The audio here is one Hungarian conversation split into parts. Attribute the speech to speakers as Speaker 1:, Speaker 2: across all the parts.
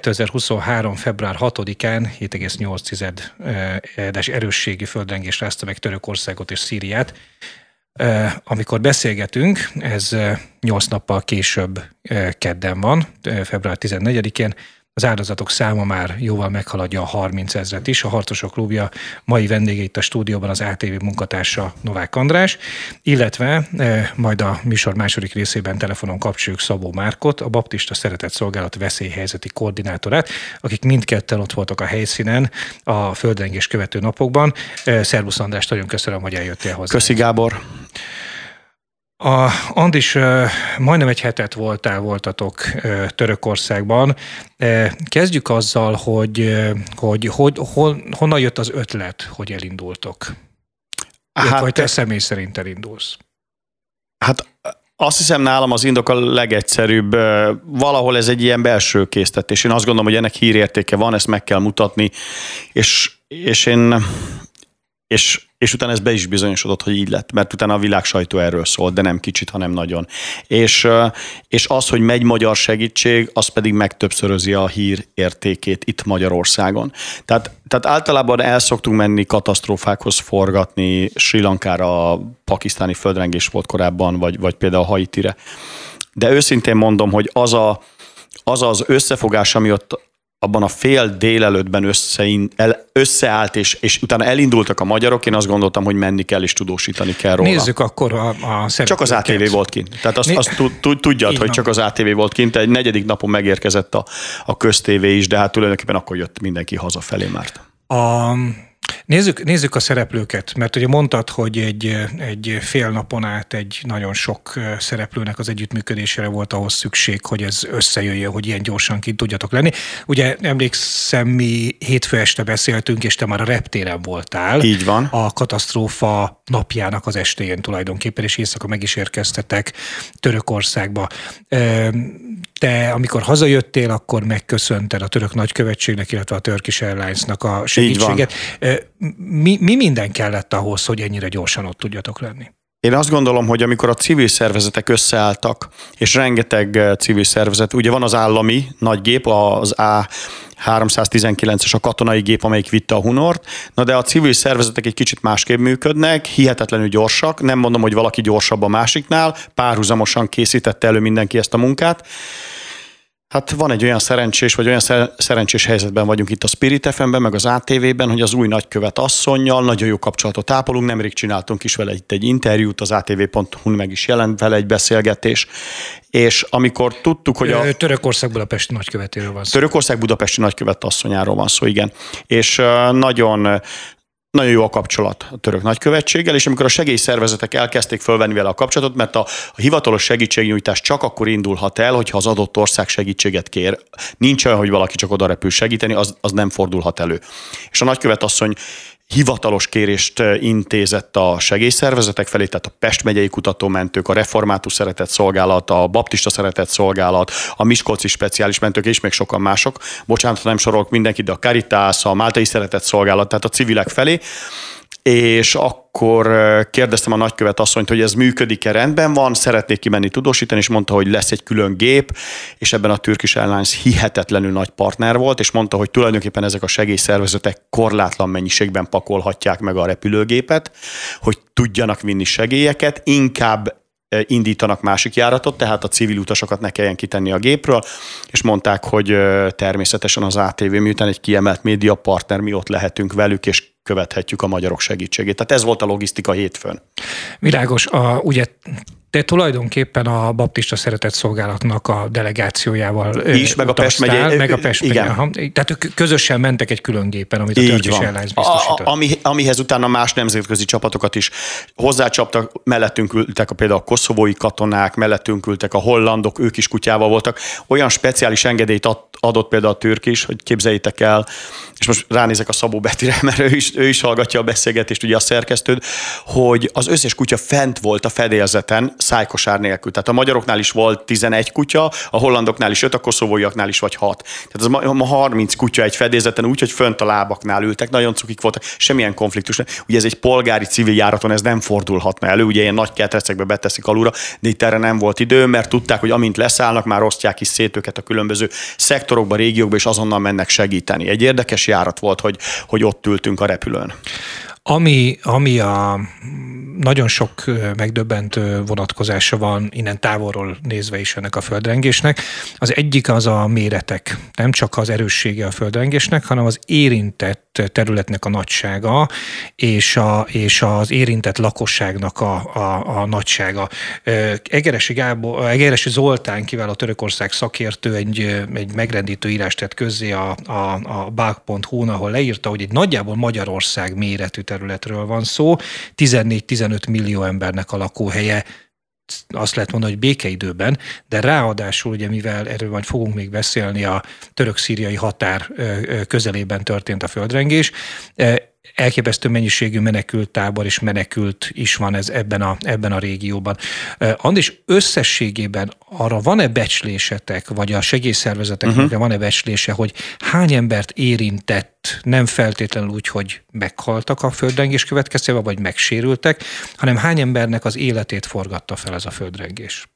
Speaker 1: 2023. február 6-án 7,8-es erősségi földrengés rázta meg Törökországot és Szíriát. Amikor beszélgetünk, ez 8 nappal később kedden van, február 14-én, az áldozatok száma már jóval meghaladja a 30 ezret is. A Harcosok Klubja mai vendége itt a stúdióban az ATV munkatársa Novák András, illetve e, majd a műsor második részében telefonon kapcsoljuk Szabó Márkot, a Baptista Szeretett Szolgálat veszélyhelyzeti koordinátorát, akik mindketten ott voltak a helyszínen a földrengés követő napokban. E, Szervusz András, nagyon köszönöm, hogy eljöttél hozzá.
Speaker 2: Köszi Gábor.
Speaker 1: A, Andis, majdnem egy hetet voltál, voltatok Törökországban. Kezdjük azzal, hogy, hogy, hogy hol, honnan jött az ötlet, hogy elindultok? Hát, vagy te személy szerint elindulsz?
Speaker 2: Hát azt hiszem nálam az indok a legegyszerűbb. Valahol ez egy ilyen belső késztetés. Én azt gondolom, hogy ennek hírértéke van, ezt meg kell mutatni, és, és én és, és utána ez be is bizonyosodott, hogy így lett, mert utána a világ sajtó erről szólt, de nem kicsit, hanem nagyon. És, és az, hogy megy magyar segítség, az pedig megtöbbszörözi a hír értékét itt Magyarországon. Tehát, tehát általában el szoktunk menni katasztrófákhoz forgatni, Sri Lankára, pakisztáni földrengés volt korábban, vagy, vagy például Haitire. De őszintén mondom, hogy az a, az az összefogás, ami ott abban a fél délelőttben összein, el, összeállt, és, és utána elindultak a magyarok, én azt gondoltam, hogy menni kell és tudósítani kell róla.
Speaker 1: Nézzük akkor a, a
Speaker 2: Csak az ATV volt kint. Tehát azt, azt tudjad, hogy csak az ATV volt kint. Egy negyedik napon megérkezett a, a köztévé is, de hát tulajdonképpen akkor jött mindenki hazafelé már.
Speaker 1: A Nézzük, nézzük a szereplőket, mert ugye mondtad, hogy egy, egy fél napon át egy nagyon sok szereplőnek az együttműködésére volt ahhoz szükség, hogy ez összejöjjön, hogy ilyen gyorsan kint tudjatok lenni. Ugye emlékszem, mi hétfő este beszéltünk, és te már a reptéren voltál.
Speaker 2: Így van.
Speaker 1: A katasztrófa napjának az estéjén tulajdonképpen, és éjszaka meg is érkeztetek Törökországba. Te, amikor hazajöttél, akkor megköszönted a török nagykövetségnek, illetve a Turkish Airlines-nak a segítséget. Mi, mi minden kellett ahhoz, hogy ennyire gyorsan ott tudjatok lenni?
Speaker 2: Én azt gondolom, hogy amikor a civil szervezetek összeálltak, és rengeteg civil szervezet, ugye van az állami nagy gép, az A 319-es a katonai gép, amelyik vitte a Hunort, na de a civil szervezetek egy kicsit másképp működnek, hihetetlenül gyorsak, nem mondom, hogy valaki gyorsabb a másiknál, párhuzamosan készítette elő mindenki ezt a munkát, Hát van egy olyan szerencsés, vagy olyan szerencsés helyzetben vagyunk itt a Spirit FM-ben, meg az ATV-ben, hogy az új nagykövet asszonynal nagyon jó kapcsolatot ápolunk. Nemrég csináltunk is vele itt egy interjút, az atv.hu meg is jelent vele egy beszélgetés. És amikor tudtuk, hogy a...
Speaker 1: Törökország Budapesti nagykövetéről van szó.
Speaker 2: Törökország Budapesti nagykövet asszonyáról van szó, igen. És nagyon nagyon jó a kapcsolat a török nagykövetséggel, és amikor a segélyszervezetek elkezdték fölvenni vele a kapcsolatot, mert a, a hivatalos segítségnyújtás csak akkor indulhat el, hogyha az adott ország segítséget kér. Nincs olyan, hogy valaki csak oda repül segíteni, az, az nem fordulhat elő. És a nagykövet asszony hivatalos kérést intézett a segélyszervezetek felé, tehát a Pest megyei kutatómentők, a Református Szeretett Szolgálat, a Baptista Szeretett Szolgálat, a Miskolci Speciális Mentők és még sokan mások. Bocsánat, nem sorolok mindenkit, de a Caritas, a Máltai Szeretett Szolgálat, tehát a civilek felé és akkor kérdeztem a nagykövet asszonyt, hogy ez működik-e, rendben van, szeretnék kimenni tudósítani, és mondta, hogy lesz egy külön gép, és ebben a Turkish Airlines hihetetlenül nagy partner volt, és mondta, hogy tulajdonképpen ezek a segélyszervezetek korlátlan mennyiségben pakolhatják meg a repülőgépet, hogy tudjanak vinni segélyeket, inkább indítanak másik járatot, tehát a civil utasokat ne kelljen kitenni a gépről, és mondták, hogy természetesen az ATV, miután egy kiemelt média partner, mi ott lehetünk velük, és követhetjük a magyarok segítségét. Tehát ez volt a logisztika hétfőn.
Speaker 1: Világos. A, ugye te tulajdonképpen a Baptista Szeretett Szolgálatnak a delegációjával
Speaker 2: is, meg a Pest megye,
Speaker 1: meg a Pest igen. Megye, tehát közösen mentek egy külön gépen, amit a Turkish Airlines biztosított. A,
Speaker 2: ami, amihez utána más nemzetközi csapatokat is hozzácsaptak, mellettünk ültek a, például a koszovói katonák, mellettünk ültek a hollandok, ők is kutyával voltak. Olyan speciális engedélyt adott például a türk is, hogy képzeljétek el, és most ránézek a Szabó Betire, mert ő is, ő is hallgatja a beszélgetést, ugye a szerkesztőd, hogy az összes kutya fent volt a fedélzeten, szájkosár nélkül. Tehát a magyaroknál is volt 11 kutya, a hollandoknál is 5, a koszovóiaknál is vagy 6. Tehát az ma, ma 30 kutya egy fedélzeten úgy, hogy fönt a lábaknál ültek, nagyon cukik voltak, semmilyen konfliktus. Nem. Ugye ez egy polgári civil járaton, ez nem fordulhatna elő, ugye ilyen nagy ketrecekbe beteszik alulra, de itt erre nem volt idő, mert tudták, hogy amint leszállnak, már osztják is szét őket a különböző szektorokba, régiókba, és azonnal mennek segíteni. Egy érdekes járat volt, hogy, hogy ott ültünk a repülőn.
Speaker 1: Ami, ami a nagyon sok megdöbbentő vonatkozása van innen távolról nézve is ennek a földrengésnek. Az egyik az a méretek, nem csak az erőssége a földrengésnek, hanem az érintett területnek a nagysága és, a, és az érintett lakosságnak a, a, a nagysága. Egeresi, Gábor, Egeresi Zoltán kiváló Törökország szakértő egy, egy megrendítő írást tett közzé a, a, a bug.hu-n, ahol leírta, hogy egy nagyjából Magyarország méretű területről van szó, 14-15 millió embernek a lakóhelye, azt lehet mondani, hogy békeidőben, de ráadásul, ugye mivel erről majd fogunk még beszélni, a török-szíriai határ közelében történt a földrengés, elképesztő mennyiségű menekült tábor és menekült is van ez ebben a, ebben a régióban. Andis, összességében arra van-e becslésetek, vagy a segélyszervezeteknek uh-huh. van-e becslése, hogy hány embert érintett, nem feltétlenül úgy, hogy meghaltak a földrengés következtében, vagy megsérültek, hanem hány embernek az életét forgatta fel ez a földrengés?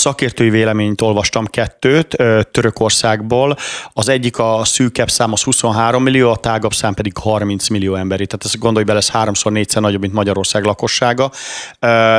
Speaker 2: Szakértői véleményt olvastam kettőt Törökországból. Az egyik a szűkebb szám az 23 millió, a tágabb szám pedig 30 millió emberi. Tehát ezt gondolj bele, ez háromszor, négyszer nagyobb, mint Magyarország lakossága.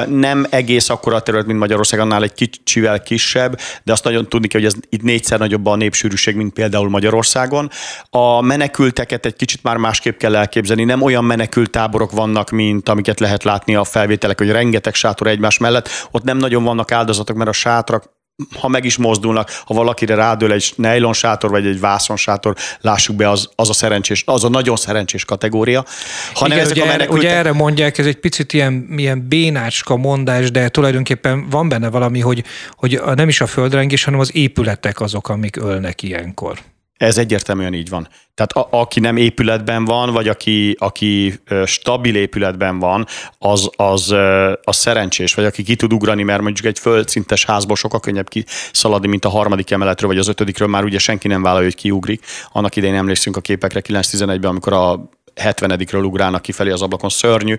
Speaker 2: Nem egész akkora a terület, mint Magyarország, annál egy kicsivel kisebb, de azt nagyon tudni kell, hogy ez itt négyszer nagyobb a népsűrűség, mint például Magyarországon. A menekülteket egy kicsit már másképp kell elképzelni. Nem olyan menekült táborok vannak, mint amiket lehet látni a felvételek, hogy rengeteg sátor egymás mellett. Ott nem nagyon vannak áldozatok, mert a sátrak ha meg is mozdulnak, ha valakire rádől egy nejlon sátor, vagy egy vászon sátor, lássuk be, az, az a szerencsés, az a nagyon szerencsés kategória.
Speaker 1: Hanem Igen, ugye, menekültek... ugye erre mondják, ez egy picit ilyen, ilyen bénácska mondás, de tulajdonképpen van benne valami, hogy, hogy nem is a földrengés, hanem az épületek azok, amik ölnek ilyenkor.
Speaker 2: Ez egyértelműen így van. Tehát a, aki nem épületben van, vagy aki, aki stabil épületben van, az, az, az szerencsés, vagy aki ki tud ugrani, mert mondjuk egy földszintes házból sokkal könnyebb kiszaladni, mint a harmadik emeletről, vagy az ötödikről, már ugye senki nem vállalja, hogy kiugrik. Annak idején emlékszünk a képekre 9-11-ben, amikor a 70-ről ugrálnak kifelé az ablakon, szörnyű.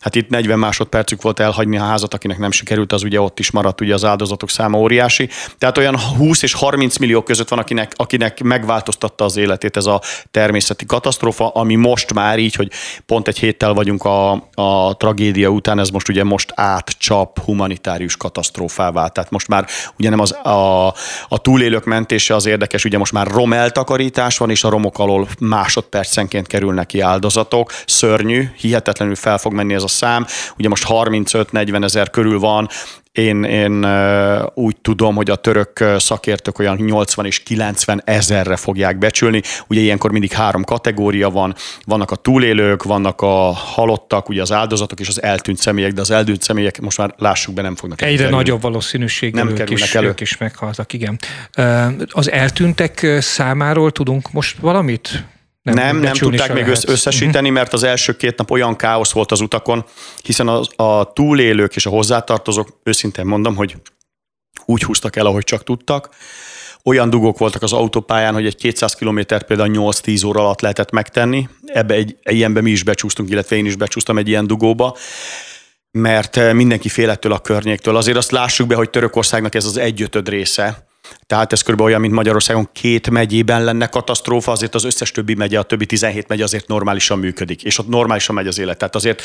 Speaker 2: Hát itt 40 másodpercük volt elhagyni a házat, akinek nem sikerült, az ugye ott is maradt, ugye az áldozatok száma óriási. Tehát olyan 20 és 30 millió között van, akinek, akinek megváltoztatta az életét ez a természeti katasztrófa, ami most már így, hogy pont egy héttel vagyunk a, a tragédia után, ez most ugye most átcsap humanitárius katasztrófává. Tehát most már ugye nem az, a, a túlélők mentése az érdekes, ugye most már romeltakarítás van, és a romok alól másodpercenként kerülnek ki áldozatok, szörnyű, hihetetlenül fel fog menni ez a szám. Ugye most 35-40 ezer körül van, én, én úgy tudom, hogy a török szakértők olyan 80 és 90 ezerre fogják becsülni. Ugye ilyenkor mindig három kategória van. Vannak a túlélők, vannak a halottak, ugye az áldozatok és az eltűnt személyek, de az eltűnt személyek most már lássuk be, nem fognak
Speaker 1: Egyre kerülni. nagyobb valószínűséggel nem ők is, elő. ők is meghaltak, igen. Az eltűntek számáról tudunk most valamit?
Speaker 2: Nem, nem, nem tudták még lehet. összesíteni, uh-huh. mert az első két nap olyan káosz volt az utakon, hiszen az, a túlélők és a hozzátartozók, őszintén mondom, hogy úgy húztak el, ahogy csak tudtak. Olyan dugók voltak az autópályán, hogy egy 200 kilométer például 8-10 óra alatt lehetett megtenni. Ebbe egy, egy ilyenbe mi is becsúsztunk, illetve én is becsúsztam egy ilyen dugóba mert mindenki fél ettől a környéktől. Azért azt lássuk be, hogy Törökországnak ez az egyötöd része, tehát ez körülbelül olyan, mint Magyarországon két megyében lenne katasztrófa, azért az összes többi megye, a többi 17 megye azért normálisan működik, és ott normálisan megy az élet. Tehát azért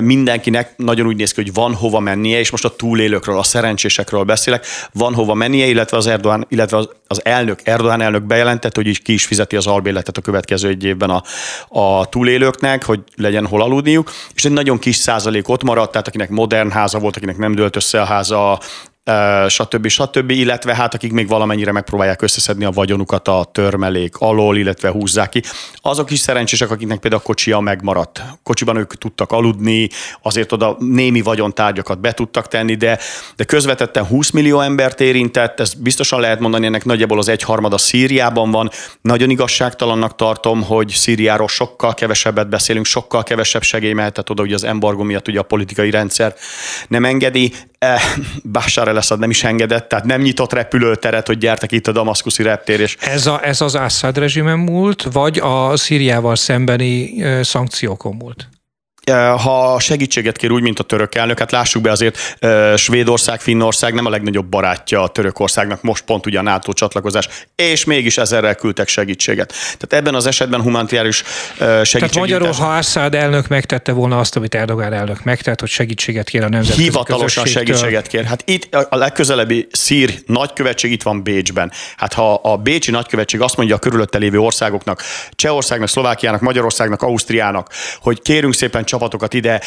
Speaker 2: mindenkinek nagyon úgy néz ki, hogy van hova mennie, és most a túlélőkről, a szerencsésekről beszélek, van hova mennie, illetve az Erdogan, illetve az elnök, Erdogan elnök bejelentett, hogy így ki is fizeti az albéletet a következő egy évben a, a túlélőknek, hogy legyen hol aludniuk, és egy nagyon kis százalék ott maradt, tehát akinek modern háza volt, akinek nem dőlt össze a háza, stb. stb., illetve hát akik még valamennyire megpróbálják összeszedni a vagyonukat a törmelék alól, illetve húzzák ki. Azok is szerencsések, akiknek például a kocsia megmaradt. Kocsiban ők tudtak aludni, azért oda némi vagyontárgyakat be tudtak tenni, de, de közvetetten 20 millió embert érintett, ez biztosan lehet mondani, ennek nagyjából az egyharmada Szíriában van. Nagyon igazságtalannak tartom, hogy Szíriáról sokkal kevesebbet beszélünk, sokkal kevesebb segély mehetett oda, ugye az embargó miatt ugye a politikai rendszer nem engedi. Eh, Bashar el nem is engedett, tehát nem nyitott repülőteret, hogy gyertek itt a damaszkuszi reptér. És...
Speaker 1: Ez, a, ez az Assad rezsimen múlt, vagy a Szíriával szembeni szankciókon múlt?
Speaker 2: Ha segítséget kér úgy, mint a török elnök, hát lássuk be azért Svédország, Finnország nem a legnagyobb barátja a Törökországnak, most pont ugye a NATO csatlakozás, és mégis ezerrel küldtek segítséget. Tehát ebben az esetben humanitárius segítség. Tehát
Speaker 1: magyarul, ha Assad elnök megtette volna azt, amit Erdogan elnök megtett, hogy segítséget kér a nemzetközi
Speaker 2: Hivatalosan segítséget kér. Hát itt a legközelebbi szír nagykövetség itt van Bécsben. Hát ha a bécsi nagykövetség azt mondja a körülötte lévő országoknak, Csehországnak, Szlovákiának, Magyarországnak, Ausztriának, hogy kérünk szépen csapatokat ide,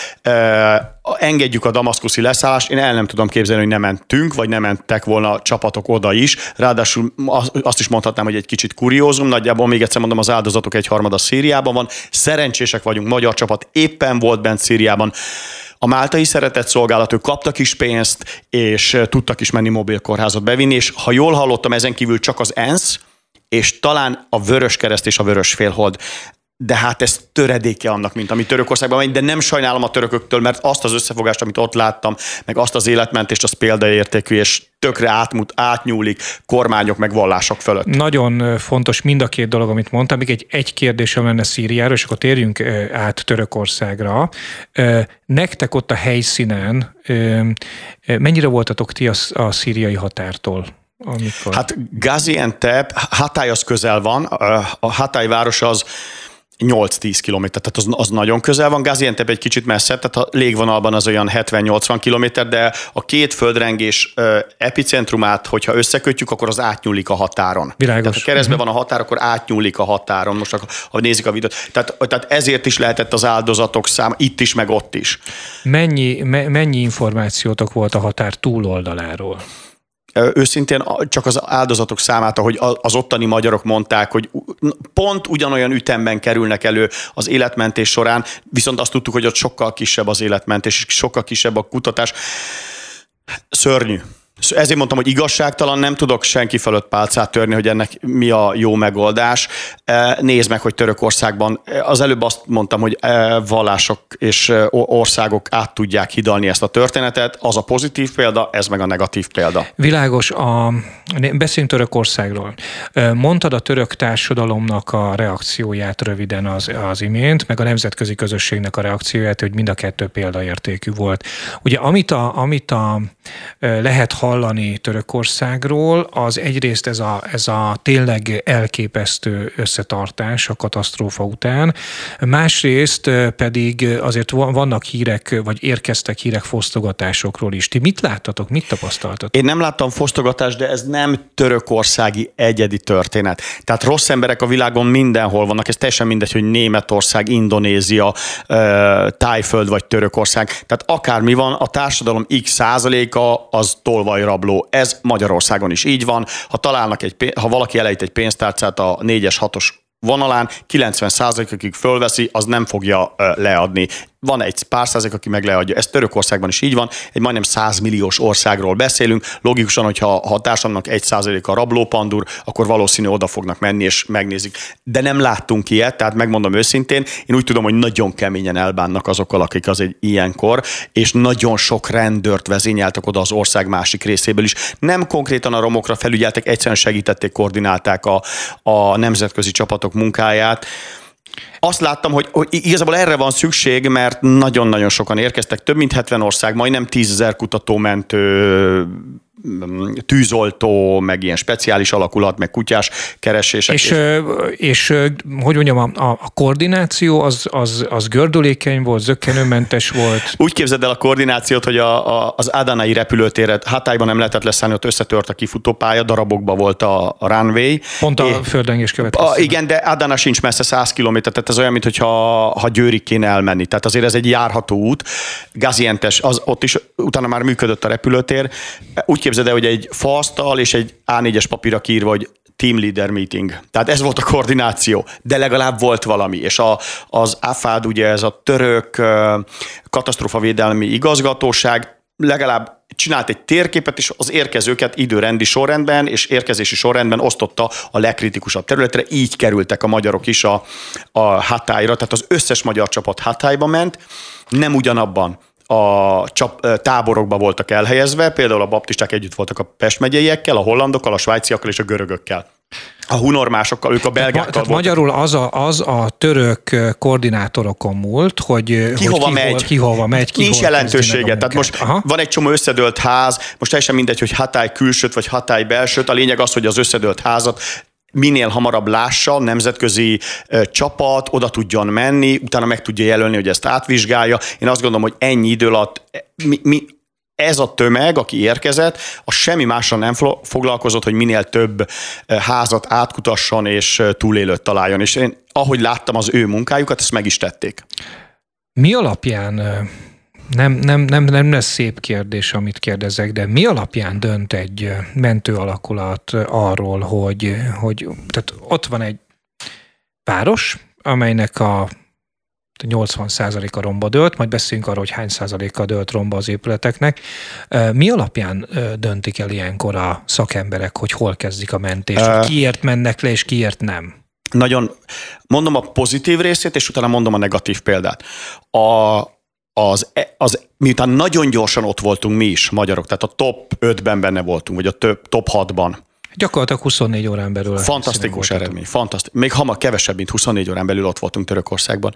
Speaker 2: engedjük a damaszkuszi leszállást, én el nem tudom képzelni, hogy nem mentünk, vagy nem mentek volna csapatok oda is. Ráadásul azt is mondhatnám, hogy egy kicsit kuriózum, nagyjából még egyszer mondom, az áldozatok egy harmada Szíriában van. Szerencsések vagyunk, magyar csapat éppen volt bent Szíriában. A máltai szeretett szolgálat, ők kaptak is pénzt, és tudtak is menni mobilkórházat bevinni, és ha jól hallottam, ezen kívül csak az ENSZ, és talán a Vörös Kereszt és a Vörös Félhold de hát ez töredéke annak, mint ami Törökországban megy, de nem sajnálom a törököktől, mert azt az összefogást, amit ott láttam, meg azt az életmentést, az példaértékű, és tökre átmut, átnyúlik kormányok meg vallások fölött.
Speaker 1: Nagyon fontos mind a két dolog, amit mondtam. Még egy, egy kérdésem lenne Szíriára, és akkor térjünk át Törökországra. Nektek ott a helyszínen mennyire voltatok ti a, a szíriai határtól?
Speaker 2: Amikor... Hát Gaziantep, Hatay az közel van, a Hatay város az 8-10 km, tehát az, az nagyon közel van. Gaziantep egy kicsit messze, tehát a légvonalban az olyan 70-80 km, de a két földrengés epicentrumát, hogyha összekötjük, akkor az átnyúlik a határon.
Speaker 1: Világos.
Speaker 2: Tehát ha keresztben uh-huh. van a határ, akkor átnyúlik a határon. Most ha nézik a videót. Tehát, tehát ezért is lehetett az áldozatok szám itt is, meg ott is.
Speaker 1: Mennyi, me, mennyi információtok volt a határ túloldaláról?
Speaker 2: Őszintén csak az áldozatok számát, ahogy az ottani magyarok mondták, hogy pont ugyanolyan ütemben kerülnek elő az életmentés során, viszont azt tudtuk, hogy ott sokkal kisebb az életmentés, sokkal kisebb a kutatás. Szörnyű. Ezért mondtam, hogy igazságtalan, nem tudok senki fölött pálcát törni, hogy ennek mi a jó megoldás. E, nézd meg, hogy Törökországban, e, az előbb azt mondtam, hogy e, vallások és országok át tudják hidalni ezt a történetet. Az a pozitív példa, ez meg a negatív példa.
Speaker 1: Világos. A, beszéljünk Törökországról. Mondtad a török társadalomnak a reakcióját röviden az, az imént, meg a nemzetközi közösségnek a reakcióját, hogy mind a kettő példaértékű volt. Ugye amit a, amit a lehet hallani Törökországról, az egyrészt ez a, ez a tényleg elképesztő összetartás a katasztrófa után, másrészt pedig azért vannak hírek, vagy érkeztek hírek fosztogatásokról is. Ti mit láttatok, mit tapasztaltatok?
Speaker 2: Én nem láttam fosztogatást, de ez nem törökországi egyedi történet. Tehát rossz emberek a világon mindenhol vannak, ez teljesen mindegy, hogy Németország, Indonézia, Tájföld vagy Törökország. Tehát akármi van, a társadalom x százaléka az tolva olajrabló. Ez Magyarországon is így van. Ha találnak egy, ha valaki elejt egy pénztárcát a 4-es, 6-os vonalán 90%-ig fölveszi, az nem fogja leadni. Van egy pár százalék, aki meg leadja. Ez Törökországban is így van. Egy majdnem 100 milliós országról beszélünk. Logikusan, hogyha ha a társadalomnak egy százalék a rablópandur, akkor valószínű oda fognak menni és megnézik. De nem láttunk ilyet, tehát megmondom őszintén, én úgy tudom, hogy nagyon keményen elbánnak azokkal, akik az egy ilyenkor, és nagyon sok rendőrt vezényeltek oda az ország másik részéből is. Nem konkrétan a romokra felügyeltek, egyszerűen segítették, koordinálták a, a nemzetközi csapatok munkáját azt láttam, hogy, hogy igazából erre van szükség, mert nagyon-nagyon sokan érkeztek, több mint 70 ország, majdnem 10 ezer kutató ment tűzoltó, meg ilyen speciális alakulat, meg kutyás keresések.
Speaker 1: És, és, és hogy mondjam, a, a koordináció az, az, az gördülékeny volt, zöggenőmentes volt?
Speaker 2: Úgy képzeld el a koordinációt, hogy a, a, az Adánai repülőtéret hatályban nem lehetett leszállni, ott összetört a kifutópálya, darabokba volt a, a runway.
Speaker 1: Pont a földrengés következtében.
Speaker 2: Igen, de Adana sincs messze 100 km, tehát ez olyan, mintha ha Győrig kéne elmenni. Tehát azért ez egy járható út. Gazientes, az ott is utána már működött a repülőtér. Úgy képzeld el, hogy egy faasztal és egy A4-es papírra kiírva, hogy team leader meeting. Tehát ez volt a koordináció, de legalább volt valami. És a, az AFAD, ugye ez a török katasztrófavédelmi igazgatóság legalább csinált egy térképet, és az érkezőket időrendi sorrendben és érkezési sorrendben osztotta a legkritikusabb területre, így kerültek a magyarok is a, a hatályra, tehát az összes magyar csapat hatályba ment, nem ugyanabban a csap, táborokba voltak elhelyezve, például a baptisták együtt voltak a Pest megyeiekkel, a hollandokkal, a svájciakkal és a görögökkel. A hunormásokkal, ők a belgákkal
Speaker 1: Tehát magyarul az a, az a török koordinátorokon múlt, hogy
Speaker 2: ki
Speaker 1: hogy
Speaker 2: hova ki megy,
Speaker 1: hol, ki hova megy, ki
Speaker 2: Nincs jelentősége. Tehát most Aha. van egy csomó összedőlt ház, most teljesen mindegy, hogy hatály külsőt vagy hatály belsőt, a lényeg az, hogy az összedőlt házat minél hamarabb lássa, nemzetközi csapat oda tudjon menni, utána meg tudja jelölni, hogy ezt átvizsgálja. Én azt gondolom, hogy ennyi idő alatt mi, mi, ez a tömeg, aki érkezett, a semmi mással nem foglalkozott, hogy minél több házat átkutasson és túlélőt találjon. És én, ahogy láttam az ő munkájukat, ezt meg is tették.
Speaker 1: Mi alapján nem, nem, nem, nem lesz szép kérdés, amit kérdezek, de mi alapján dönt egy mentő alakulat arról, hogy, hogy tehát ott van egy város, amelynek a 80%-a romba dőlt, majd beszéljünk arról, hogy hány százaléka dőlt romba az épületeknek. Mi alapján döntik el ilyenkor a szakemberek, hogy hol kezdik a mentést, uh, kiért mennek le, és kiért nem?
Speaker 2: Nagyon, mondom a pozitív részét, és utána mondom a negatív példát. A, az, e, az, miután nagyon gyorsan ott voltunk mi is, magyarok, tehát a top 5-ben benne voltunk, vagy a több, top 6-ban.
Speaker 1: Gyakorlatilag 24 órán belül.
Speaker 2: Fantasztikus eredmény, fantasztikus. Még hamar kevesebb, mint 24 órán belül ott voltunk Törökországban.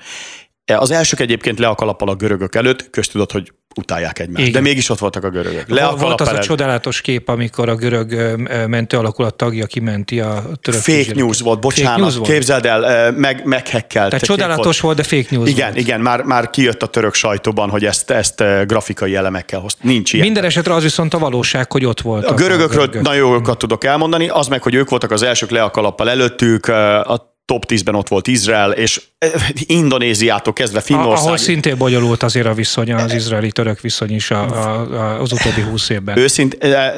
Speaker 2: Az elsők egyébként le a kalappal a görögök előtt, köztudott, hogy utálják egymást. Igen. De mégis ott voltak a görögök.
Speaker 1: Le a Volt az a csodálatos kép, amikor a görög mentő alakulat tagja kimenti a török
Speaker 2: Fake kísérlőket. news volt, bocsánat. News volt? Képzeld el, meg, meghekkelt.
Speaker 1: Tehát csodálatos volt. volt, de fake news
Speaker 2: Igen,
Speaker 1: volt.
Speaker 2: igen, már, már kijött a török sajtóban, hogy ezt, ezt grafikai elemekkel hoz. Nincs ilyen.
Speaker 1: Minden esetre az viszont a valóság, hogy ott volt.
Speaker 2: A görögökről a görögök. nagyon jókat tudok elmondani, az meg, hogy ők voltak az elsők le a kalappal előttük, a top 10-ben ott volt Izrael, és eh, Indonéziától kezdve Finnország.
Speaker 1: Ahol szintén bonyolult azért a viszony, az izraeli-török viszony is a, a, az utóbbi húsz évben.
Speaker 2: Őszint, eh,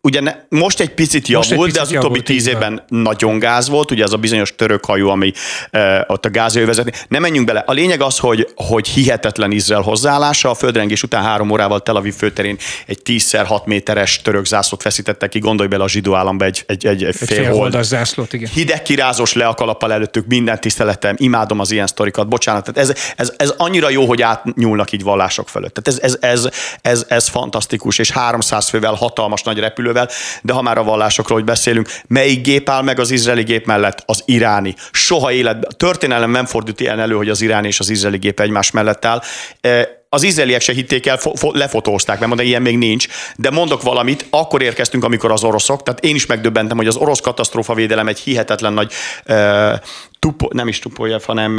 Speaker 2: ugye ne, most egy picit javult, egy picit de az javult, utóbbi tíz évben nagyon gáz volt, ugye ez a bizonyos török hajó, ami e, ott a gázjő vezetni. Nem menjünk bele. A lényeg az, hogy, hogy hihetetlen Izrael hozzáállása. A földrengés után három órával Tel Aviv főterén egy 10x6 méteres török zászlót feszítettek ki. Gondolj bele a zsidó államba egy, egy, egy, egy fél, fél
Speaker 1: zászlót, igen.
Speaker 2: Hideg kirázós le a kalappal előttük, minden tiszteletem, imádom az ilyen sztorikat, bocsánat. Tehát ez, ez, ez annyira jó, hogy átnyúlnak így vallások fölött. Tehát ez, ez, ez, ez, ez fantasztikus, és 300 fővel hatalmas nagy repülővel, de ha már a vallásokról hogy beszélünk, melyik gép áll meg az izraeli gép mellett? Az iráni. Soha életben, történelem nem fordult ilyen elő, hogy az iráni és az izraeli gép egymás mellett áll e, az izraeliek se hitték el, fo- fo- lefotózták, mert mondta, ilyen még nincs. De mondok valamit, akkor érkeztünk, amikor az oroszok, tehát én is megdöbbentem, hogy az orosz katasztrófavédelem egy hihetetlen nagy uh, tupo, nem is Tupoljev, hanem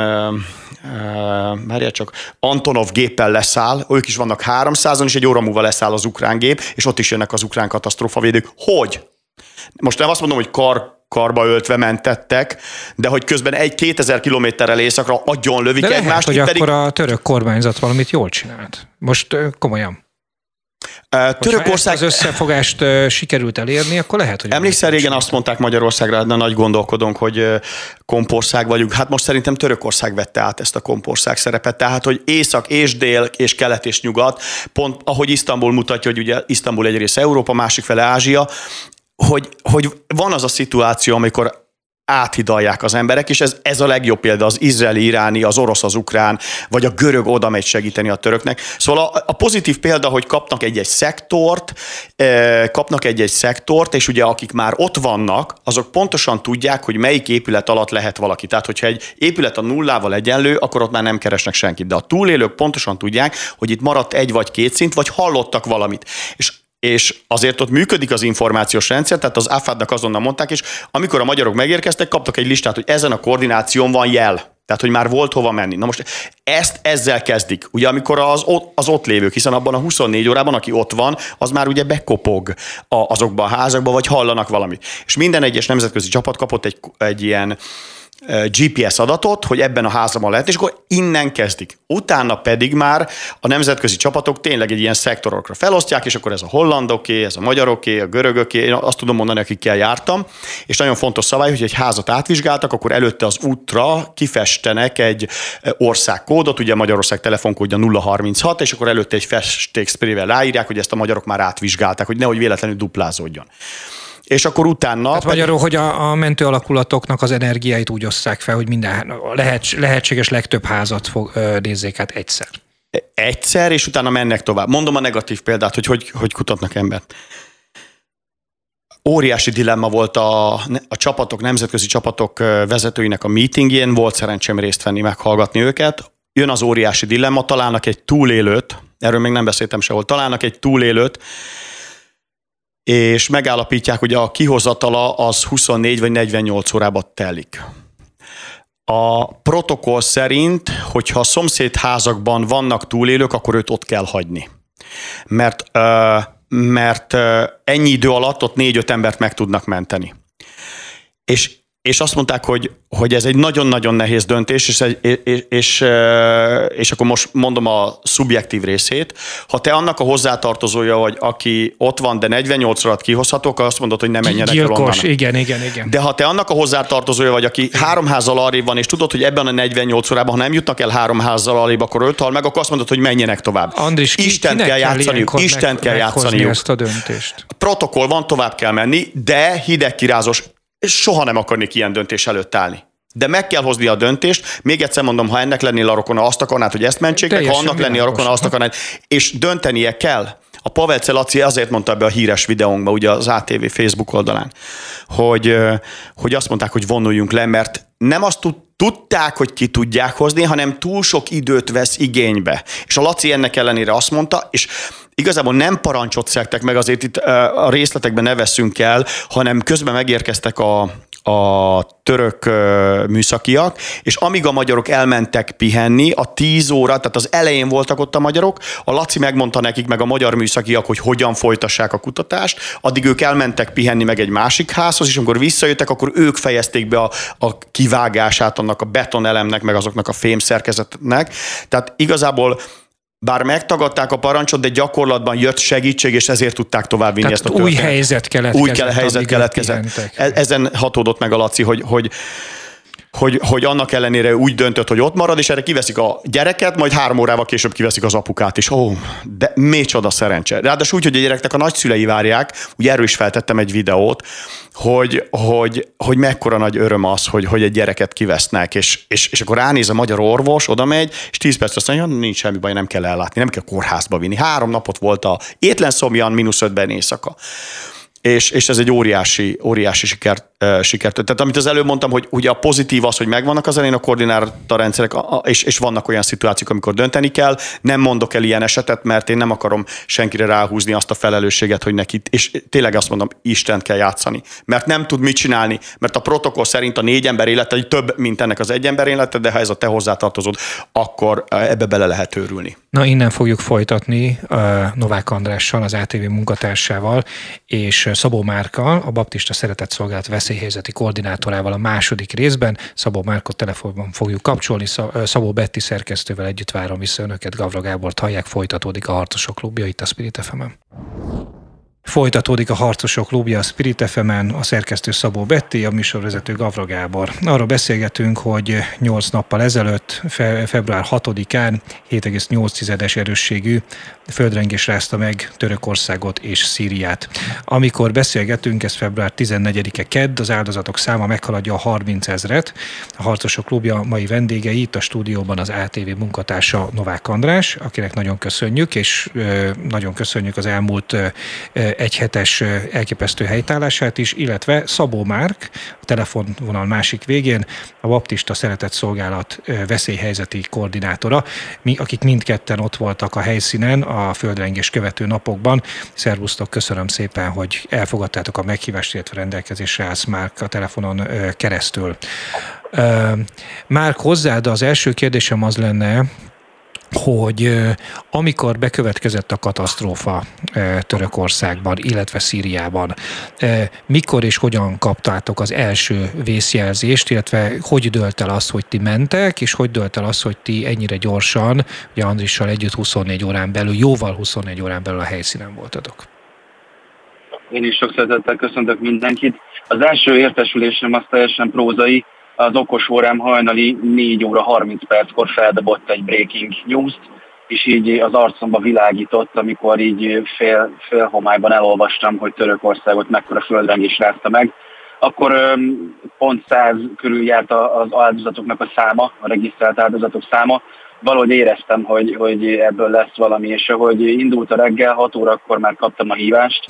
Speaker 2: uh, uh, csak Antonov géppel leszáll, ők is vannak 300-on, és egy óra múlva leszáll az ukrán gép, és ott is jönnek az ukrán katasztrófavédők. Hogy? Most nem azt mondom, hogy kar karba öltve mentettek, de hogy közben egy 2000 kilométerrel északra agyon lövik
Speaker 1: de lehet,
Speaker 2: egymást.
Speaker 1: hogy pedig... akkor a török kormányzat valamit jól csinált. Most komolyan. Törökország... az összefogást sikerült elérni, akkor lehet, hogy...
Speaker 2: Emlékszel, régen azt mondták Magyarországra, de nagy gondolkodónk, hogy kompország vagyunk. Hát most szerintem Törökország vette át ezt a kompország szerepet. Tehát, hogy észak és dél, és kelet és nyugat, pont ahogy Isztambul mutatja, hogy ugye Isztambul egy része Európa, másik fele Ázsia, hogy, hogy van az a szituáció, amikor áthidalják az emberek, és ez, ez a legjobb példa, az izraeli, iráni, az orosz, az ukrán, vagy a görög oda megy segíteni a töröknek. Szóval a, a pozitív példa, hogy kapnak egy-egy szektort, eh, kapnak egy-egy szektort, és ugye akik már ott vannak, azok pontosan tudják, hogy melyik épület alatt lehet valaki. Tehát, hogyha egy épület a nullával egyenlő, akkor ott már nem keresnek senkit. De a túlélők pontosan tudják, hogy itt maradt egy vagy két szint, vagy hallottak valamit. És és azért ott működik az információs rendszer, tehát az AFAD-nak azonnal mondták, és amikor a magyarok megérkeztek, kaptak egy listát, hogy ezen a koordináción van jel. Tehát, hogy már volt hova menni. Na most ezt ezzel kezdik. Ugye amikor az ott, az ott lévők, hiszen abban a 24 órában, aki ott van, az már ugye bekopog a, azokban a házakban, vagy hallanak valamit. És minden egyes nemzetközi csapat kapott egy, egy ilyen GPS adatot, hogy ebben a házban lehet, és akkor innen kezdik. Utána pedig már a nemzetközi csapatok tényleg egy ilyen szektorokra felosztják, és akkor ez a hollandoké, ez a magyaroké, a görögöké, én azt tudom mondani, akikkel jártam, és nagyon fontos szabály, hogy egy házat átvizsgáltak, akkor előtte az útra kifestenek egy országkódot, ugye Magyarország telefonkódja 036, és akkor előtte egy festékszprével ráírják, hogy ezt a magyarok már átvizsgálták, hogy nehogy véletlenül duplázódjon és akkor utána...
Speaker 1: Tehát pedig... magyarul, hogy a, a mentő alakulatoknak az energiáit úgy osszák fel, hogy minden lehet, lehetséges legtöbb házat fog, nézzék át egyszer.
Speaker 2: Egyszer, és utána mennek tovább. Mondom a negatív példát, hogy hogy, hogy kutatnak embert. Óriási dilemma volt a, a csapatok, nemzetközi csapatok vezetőinek a meetingjén, volt szerencsém részt venni, meghallgatni őket. Jön az óriási dilemma, találnak egy túlélőt, erről még nem beszéltem sehol, találnak egy túlélőt, és megállapítják, hogy a kihozatala az 24 vagy 48 órába telik. A protokoll szerint, hogyha a szomszédházakban vannak túlélők, akkor őt ott kell hagyni. Mert, mert ennyi idő alatt ott négy-öt embert meg tudnak menteni. És és azt mondták, hogy, hogy ez egy nagyon-nagyon nehéz döntés, és, és, és, és akkor most mondom a szubjektív részét. Ha te annak a hozzátartozója vagy, aki ott van, de 48 alatt kihozható, akkor azt mondod, hogy nem menjenek
Speaker 1: Gyilkos, el onnan. igen, igen, igen.
Speaker 2: De ha te annak a hozzátartozója vagy, aki három házzal arrébb van, és tudod, hogy ebben a 48 órában, ha nem jutnak el három házzal arrébb, akkor öt hal meg, akkor azt mondod, hogy menjenek tovább.
Speaker 1: Andris, ki, Isten kell játszaniuk.
Speaker 2: Isten kell játszaniuk.
Speaker 1: ezt a döntést.
Speaker 2: A protokoll van, tovább kell menni, de hidegkirázós és soha nem akarnék ilyen döntés előtt állni. De meg kell hozni a döntést. Még egyszer mondom, ha ennek lennél a rokona, azt akarnád, hogy ezt mentsék, ha annak lennél a rokona, azt akarnád. És döntenie kell. A Pavel Laci azért mondta be a híres videónkba, ugye az ATV Facebook oldalán, hogy, hogy azt mondták, hogy vonuljunk le, mert nem azt tudták, hogy ki tudják hozni, hanem túl sok időt vesz igénybe. És a Laci ennek ellenére azt mondta, és igazából nem parancsot szektek meg, azért itt a részletekben ne veszünk el, hanem közben megérkeztek a, a török műszakiak, és amíg a magyarok elmentek pihenni, a 10 óra, tehát az elején voltak ott a magyarok, a Laci megmondta nekik, meg a magyar műszakiak, hogy hogyan folytassák a kutatást, addig ők elmentek pihenni meg egy másik házhoz, és amikor visszajöttek, akkor ők fejezték be a, a kivágását annak a betonelemnek, meg azoknak a fémszerkezetnek. Tehát igazából bár megtagadták a parancsot, de gyakorlatban jött segítség, és ezért tudták továbbvinni
Speaker 1: Tehát
Speaker 2: ezt a történet.
Speaker 1: új helyzet keletkezett.
Speaker 2: Új helyzet keletkezett. E- ezen hatódott meg a Laci, hogy, hogy hogy, hogy annak ellenére úgy döntött, hogy ott marad, és erre kiveszik a gyereket, majd három órával később kiveszik az apukát is. Ó, de csoda szerencse. Ráadásul úgy, hogy a gyereknek a nagyszülei várják, ugye erről is feltettem egy videót, hogy, hogy, hogy mekkora nagy öröm az, hogy, hogy egy gyereket kivesznek, és, és, és akkor ránéz a magyar orvos, oda megy, és tíz perc azt mondja, nincs semmi baj, nem kell ellátni, nem kell kórházba vinni. Három napot volt a étlen szomjan, mínusz ötben éjszaka és, és ez egy óriási, óriási sikert, sikert. Tehát amit az előbb mondtam, hogy ugye a pozitív az, hogy megvannak az elején a koordinátorrendszerek, és, és vannak olyan szituációk, amikor dönteni kell. Nem mondok el ilyen esetet, mert én nem akarom senkire ráhúzni azt a felelősséget, hogy neki, és tényleg azt mondom, Istent kell játszani. Mert nem tud mit csinálni, mert a protokoll szerint a négy ember élete több, mint ennek az egy ember élete, de ha ez a te hozzátartozod, akkor ebbe bele lehet őrülni.
Speaker 1: Na, innen fogjuk folytatni uh, Novák Andrással, az ATV munkatársával, és Szabó Márka, a Baptista Szeretett Szolgálat veszélyhelyzeti koordinátorával a második részben. Szabó Márkot telefonban fogjuk kapcsolni, Szabó Betti szerkesztővel együtt várom vissza önöket, Gavra Gábort hallják, folytatódik a Harcosok Klubja itt a Spirit fm -en. Folytatódik a Harcosok Klubja a Spirit fm a szerkesztő Szabó Betti, a műsorvezető Gavra Gábor. Arra beszélgetünk, hogy 8 nappal ezelőtt, fe, február 6-án 7,8-es erősségű földrengés rázta meg Törökországot és Szíriát. Amikor beszélgetünk, ez február 14-e kedd, az áldozatok száma meghaladja a 30 ezret. A Harcosok Klubja mai vendégei itt a stúdióban az ATV munkatársa Novák András, akinek nagyon köszönjük, és nagyon köszönjük az elmúlt egyhetes elképesztő helytállását is, illetve Szabó Márk, a telefonvonal másik végén, a Baptista Szeretett Szolgálat veszélyhelyzeti koordinátora. Mi, akik mindketten ott voltak a helyszínen a földrengés követő napokban. Szervusztok, köszönöm szépen, hogy elfogadtátok a meghívást, illetve rendelkezésre állsz Márk a telefonon keresztül. Márk, hozzád az első kérdésem az lenne, hogy amikor bekövetkezett a katasztrófa Törökországban, illetve Szíriában, mikor és hogyan kaptátok az első vészjelzést, illetve hogy dölt el az, hogy ti mentek, és hogy dölt el az, hogy ti ennyire gyorsan, ugye Andrissal együtt 24 órán belül, jóval 24 órán belül a helyszínen voltatok?
Speaker 3: Én is sok szeretettel köszöntök mindenkit. Az első értesülésem az teljesen prózai, az okos órám hajnali 4 óra 30 perckor feldobott egy breaking news és így az arcomba világított, amikor így fél, fél homályban elolvastam, hogy Törökországot mekkora földrengés rázta meg. Akkor pont száz körül járt az áldozatoknak a száma, a regisztrált áldozatok száma. Valahogy éreztem, hogy, hogy ebből lesz valami, és ahogy indult a reggel, 6 órakor már kaptam a hívást,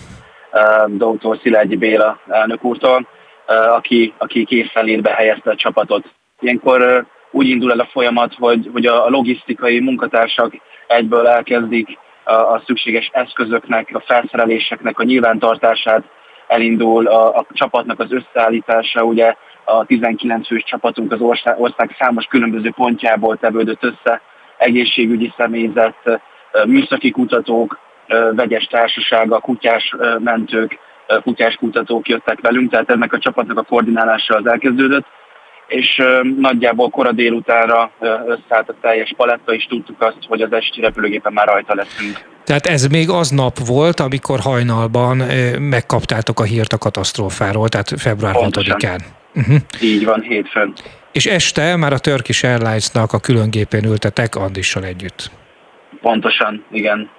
Speaker 3: Dr. Szilágyi Béla elnök úrtól, aki, aki készenlétbe helyezte a csapatot. Ilyenkor úgy indul el a folyamat, hogy, hogy a logisztikai munkatársak egyből elkezdik a, a szükséges eszközöknek, a felszereléseknek a nyilvántartását, elindul a, a csapatnak az összeállítása, ugye a 19 fős csapatunk az ország, ország számos különböző pontjából tevődött össze, egészségügyi személyzet, műszaki kutatók, vegyes társasága, kutyás mentők, kutyás kutatók jöttek velünk, tehát ennek a csapatnak a koordinálása az elkezdődött, és nagyjából kora délutánra összeállt a teljes paletta, és tudtuk azt, hogy az esti repülőgépen már rajta leszünk.
Speaker 1: Tehát ez még az nap volt, amikor hajnalban megkaptátok a hírt a katasztrófáról, tehát február 6-án.
Speaker 3: Uh-huh. Így van, hétfőn.
Speaker 1: És este már a Turkish Airlines-nak a különgépén ültetek Andissal együtt.
Speaker 3: Pontosan, igen.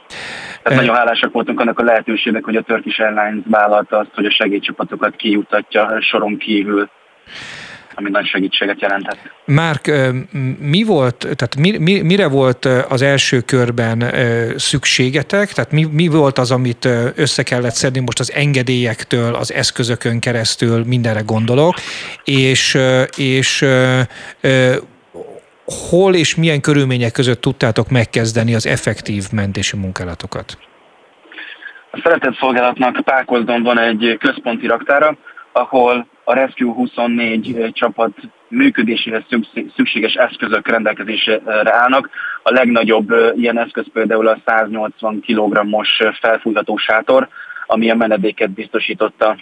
Speaker 3: Tehát nagyon hálásak voltunk annak a lehetőségnek, hogy a Turkish Airlines vállalta azt, hogy a segélycsapatokat kijutatja soron kívül ami nagy segítséget jelentett.
Speaker 1: Márk, mi volt, tehát mi, mi, mire volt az első körben szükségetek? Tehát mi, mi volt az, amit össze kellett szedni most az engedélyektől, az eszközökön keresztül, mindenre gondolok, és, és hol és milyen körülmények között tudtátok megkezdeni az effektív mentési munkálatokat?
Speaker 3: A szeretett szolgálatnak Pákozdon van egy központi raktára, ahol a Rescue 24 csapat működéséhez szükséges eszközök rendelkezésre állnak. A legnagyobb ilyen eszköz például a 180 kg-os felfújható sátor, ami a menedéket biztosította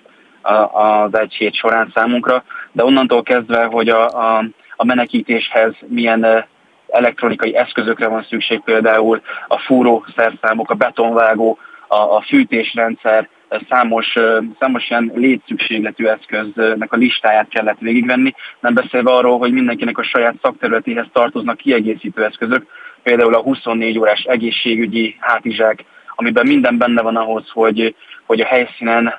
Speaker 3: az egy hét során számunkra, de onnantól kezdve, hogy a, a, a menekítéshez milyen elektronikai eszközökre van szükség, például a fúró szerszámok, a betonvágó, a, a fűtésrendszer, számos, számos ilyen létszükségletű eszköznek a listáját kellett végigvenni, nem beszélve arról, hogy mindenkinek a saját szakterületéhez tartoznak kiegészítő eszközök, például a 24 órás egészségügyi hátizsák, amiben minden benne van ahhoz, hogy, hogy a helyszínen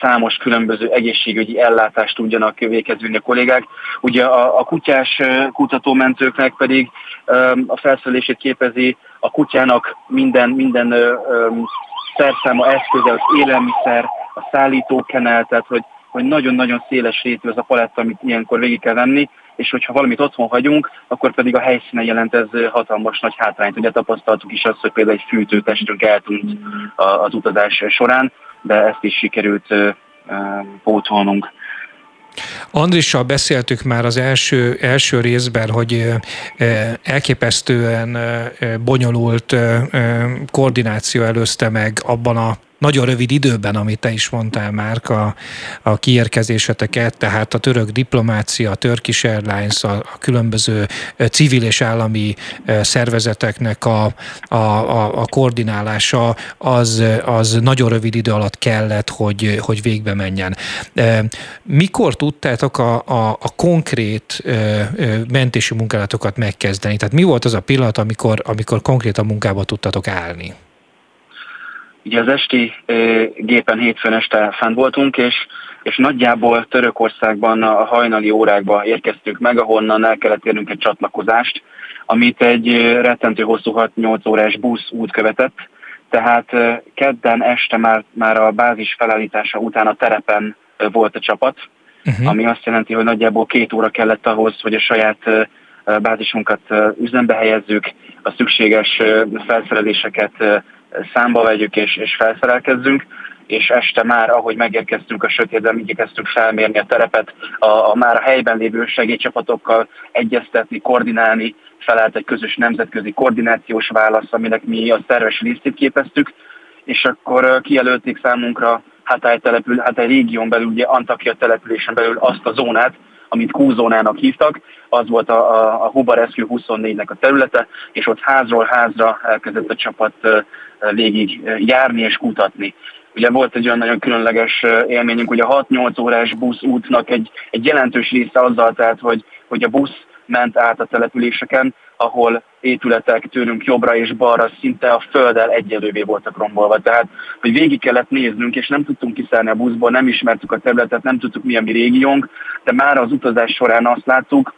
Speaker 3: számos különböző egészségügyi ellátást tudjanak végezni a kollégák. Ugye a, a kutyás kutatómentőknek pedig a felszerelését képezi a kutyának minden, minden szerszáma eszköze, az élelmiszer, a szállítókenel, tehát hogy, hogy nagyon-nagyon széles rétű az a paletta, amit ilyenkor végig kell venni, és hogyha valamit otthon hagyunk, akkor pedig a helyszínen jelent ez hatalmas nagy hátrányt. Ugye tapasztaltuk is azt, hogy például egy fűtőtestünk eltűnt az utazás során, de ezt is sikerült pótolnunk.
Speaker 1: Andrissal beszéltük már az első, első részben, hogy elképesztően bonyolult koordináció előzte meg abban a nagyon rövid időben, amit te is mondtál már, a, a kiérkezéseteket, tehát a török diplomácia, a Turkish Airlines, a, a különböző civil és állami szervezeteknek a, a, a, a koordinálása, az, az nagyon rövid idő alatt kellett, hogy, hogy végbe menjen. Mikor tudtátok a, a, a konkrét mentési munkálatokat megkezdeni? Tehát mi volt az a pillanat, amikor, amikor konkrétan munkába tudtatok állni?
Speaker 3: Ugye az esti gépen hétfőn este fent voltunk, és, és nagyjából Törökországban a hajnali órákba érkeztünk meg, ahonnan el kellett érnünk egy csatlakozást, amit egy rettentő hosszú 6-8 órás busz út követett, Tehát kedden este már, már a bázis felállítása után a terepen volt a csapat, uh-huh. ami azt jelenti, hogy nagyjából két óra kellett ahhoz, hogy a saját bázisunkat üzembe helyezzük, a szükséges felszereléseket számba vegyük és, és felszerelkezzünk és este már, ahogy megérkeztünk a sötétben, igyekeztünk felmérni a terepet, a, a már a helyben lévő segélycsapatokkal egyeztetni, koordinálni, felállt egy közös nemzetközi koordinációs válasz, aminek mi a szerves lisztét képeztük, és akkor kijelölték számunkra Hatály települ, Hatály régión belül, ugye Antakya településen belül azt a zónát, amit Q-zónának hívtak, az volt a, a, a Huba Rescue 24-nek a területe, és ott házról házra elkezdett a csapat végig járni és kutatni. Ugye volt egy olyan nagyon különleges élményünk, hogy a 6-8 órás buszútnak egy, egy jelentős része azzal telt, hogy, hogy a busz ment át a településeken, ahol épületek tőlünk jobbra és balra szinte a földdel egyelővé voltak rombolva. Tehát, hogy végig kellett néznünk, és nem tudtunk kiszállni a buszból, nem ismertük a területet, nem tudtuk mi a mi régiónk, de már az utazás során azt láttuk,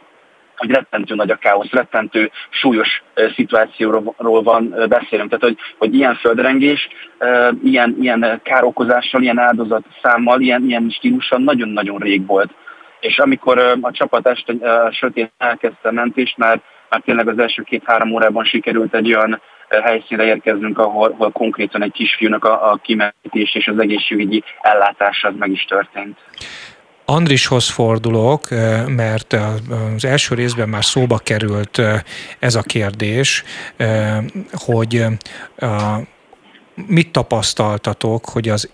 Speaker 3: hogy rettentő nagy a káosz, rettentő súlyos szituációról van beszélünk. Tehát, hogy, hogy ilyen földrengés, ilyen, ilyen károkozással, ilyen áldozat számmal, ilyen, ilyen stílussal nagyon-nagyon rég volt. És amikor a csapat este sötét elkezdte mentést, már, már tényleg az első két-három órában sikerült egy olyan helyszínre érkeznünk, ahol, ahol konkrétan egy kisfiúnak a, a kimentés és az egészségügyi ellátása meg is történt.
Speaker 1: Andrishoz fordulok, mert az első részben már szóba került ez a kérdés, hogy mit tapasztaltatok, hogy az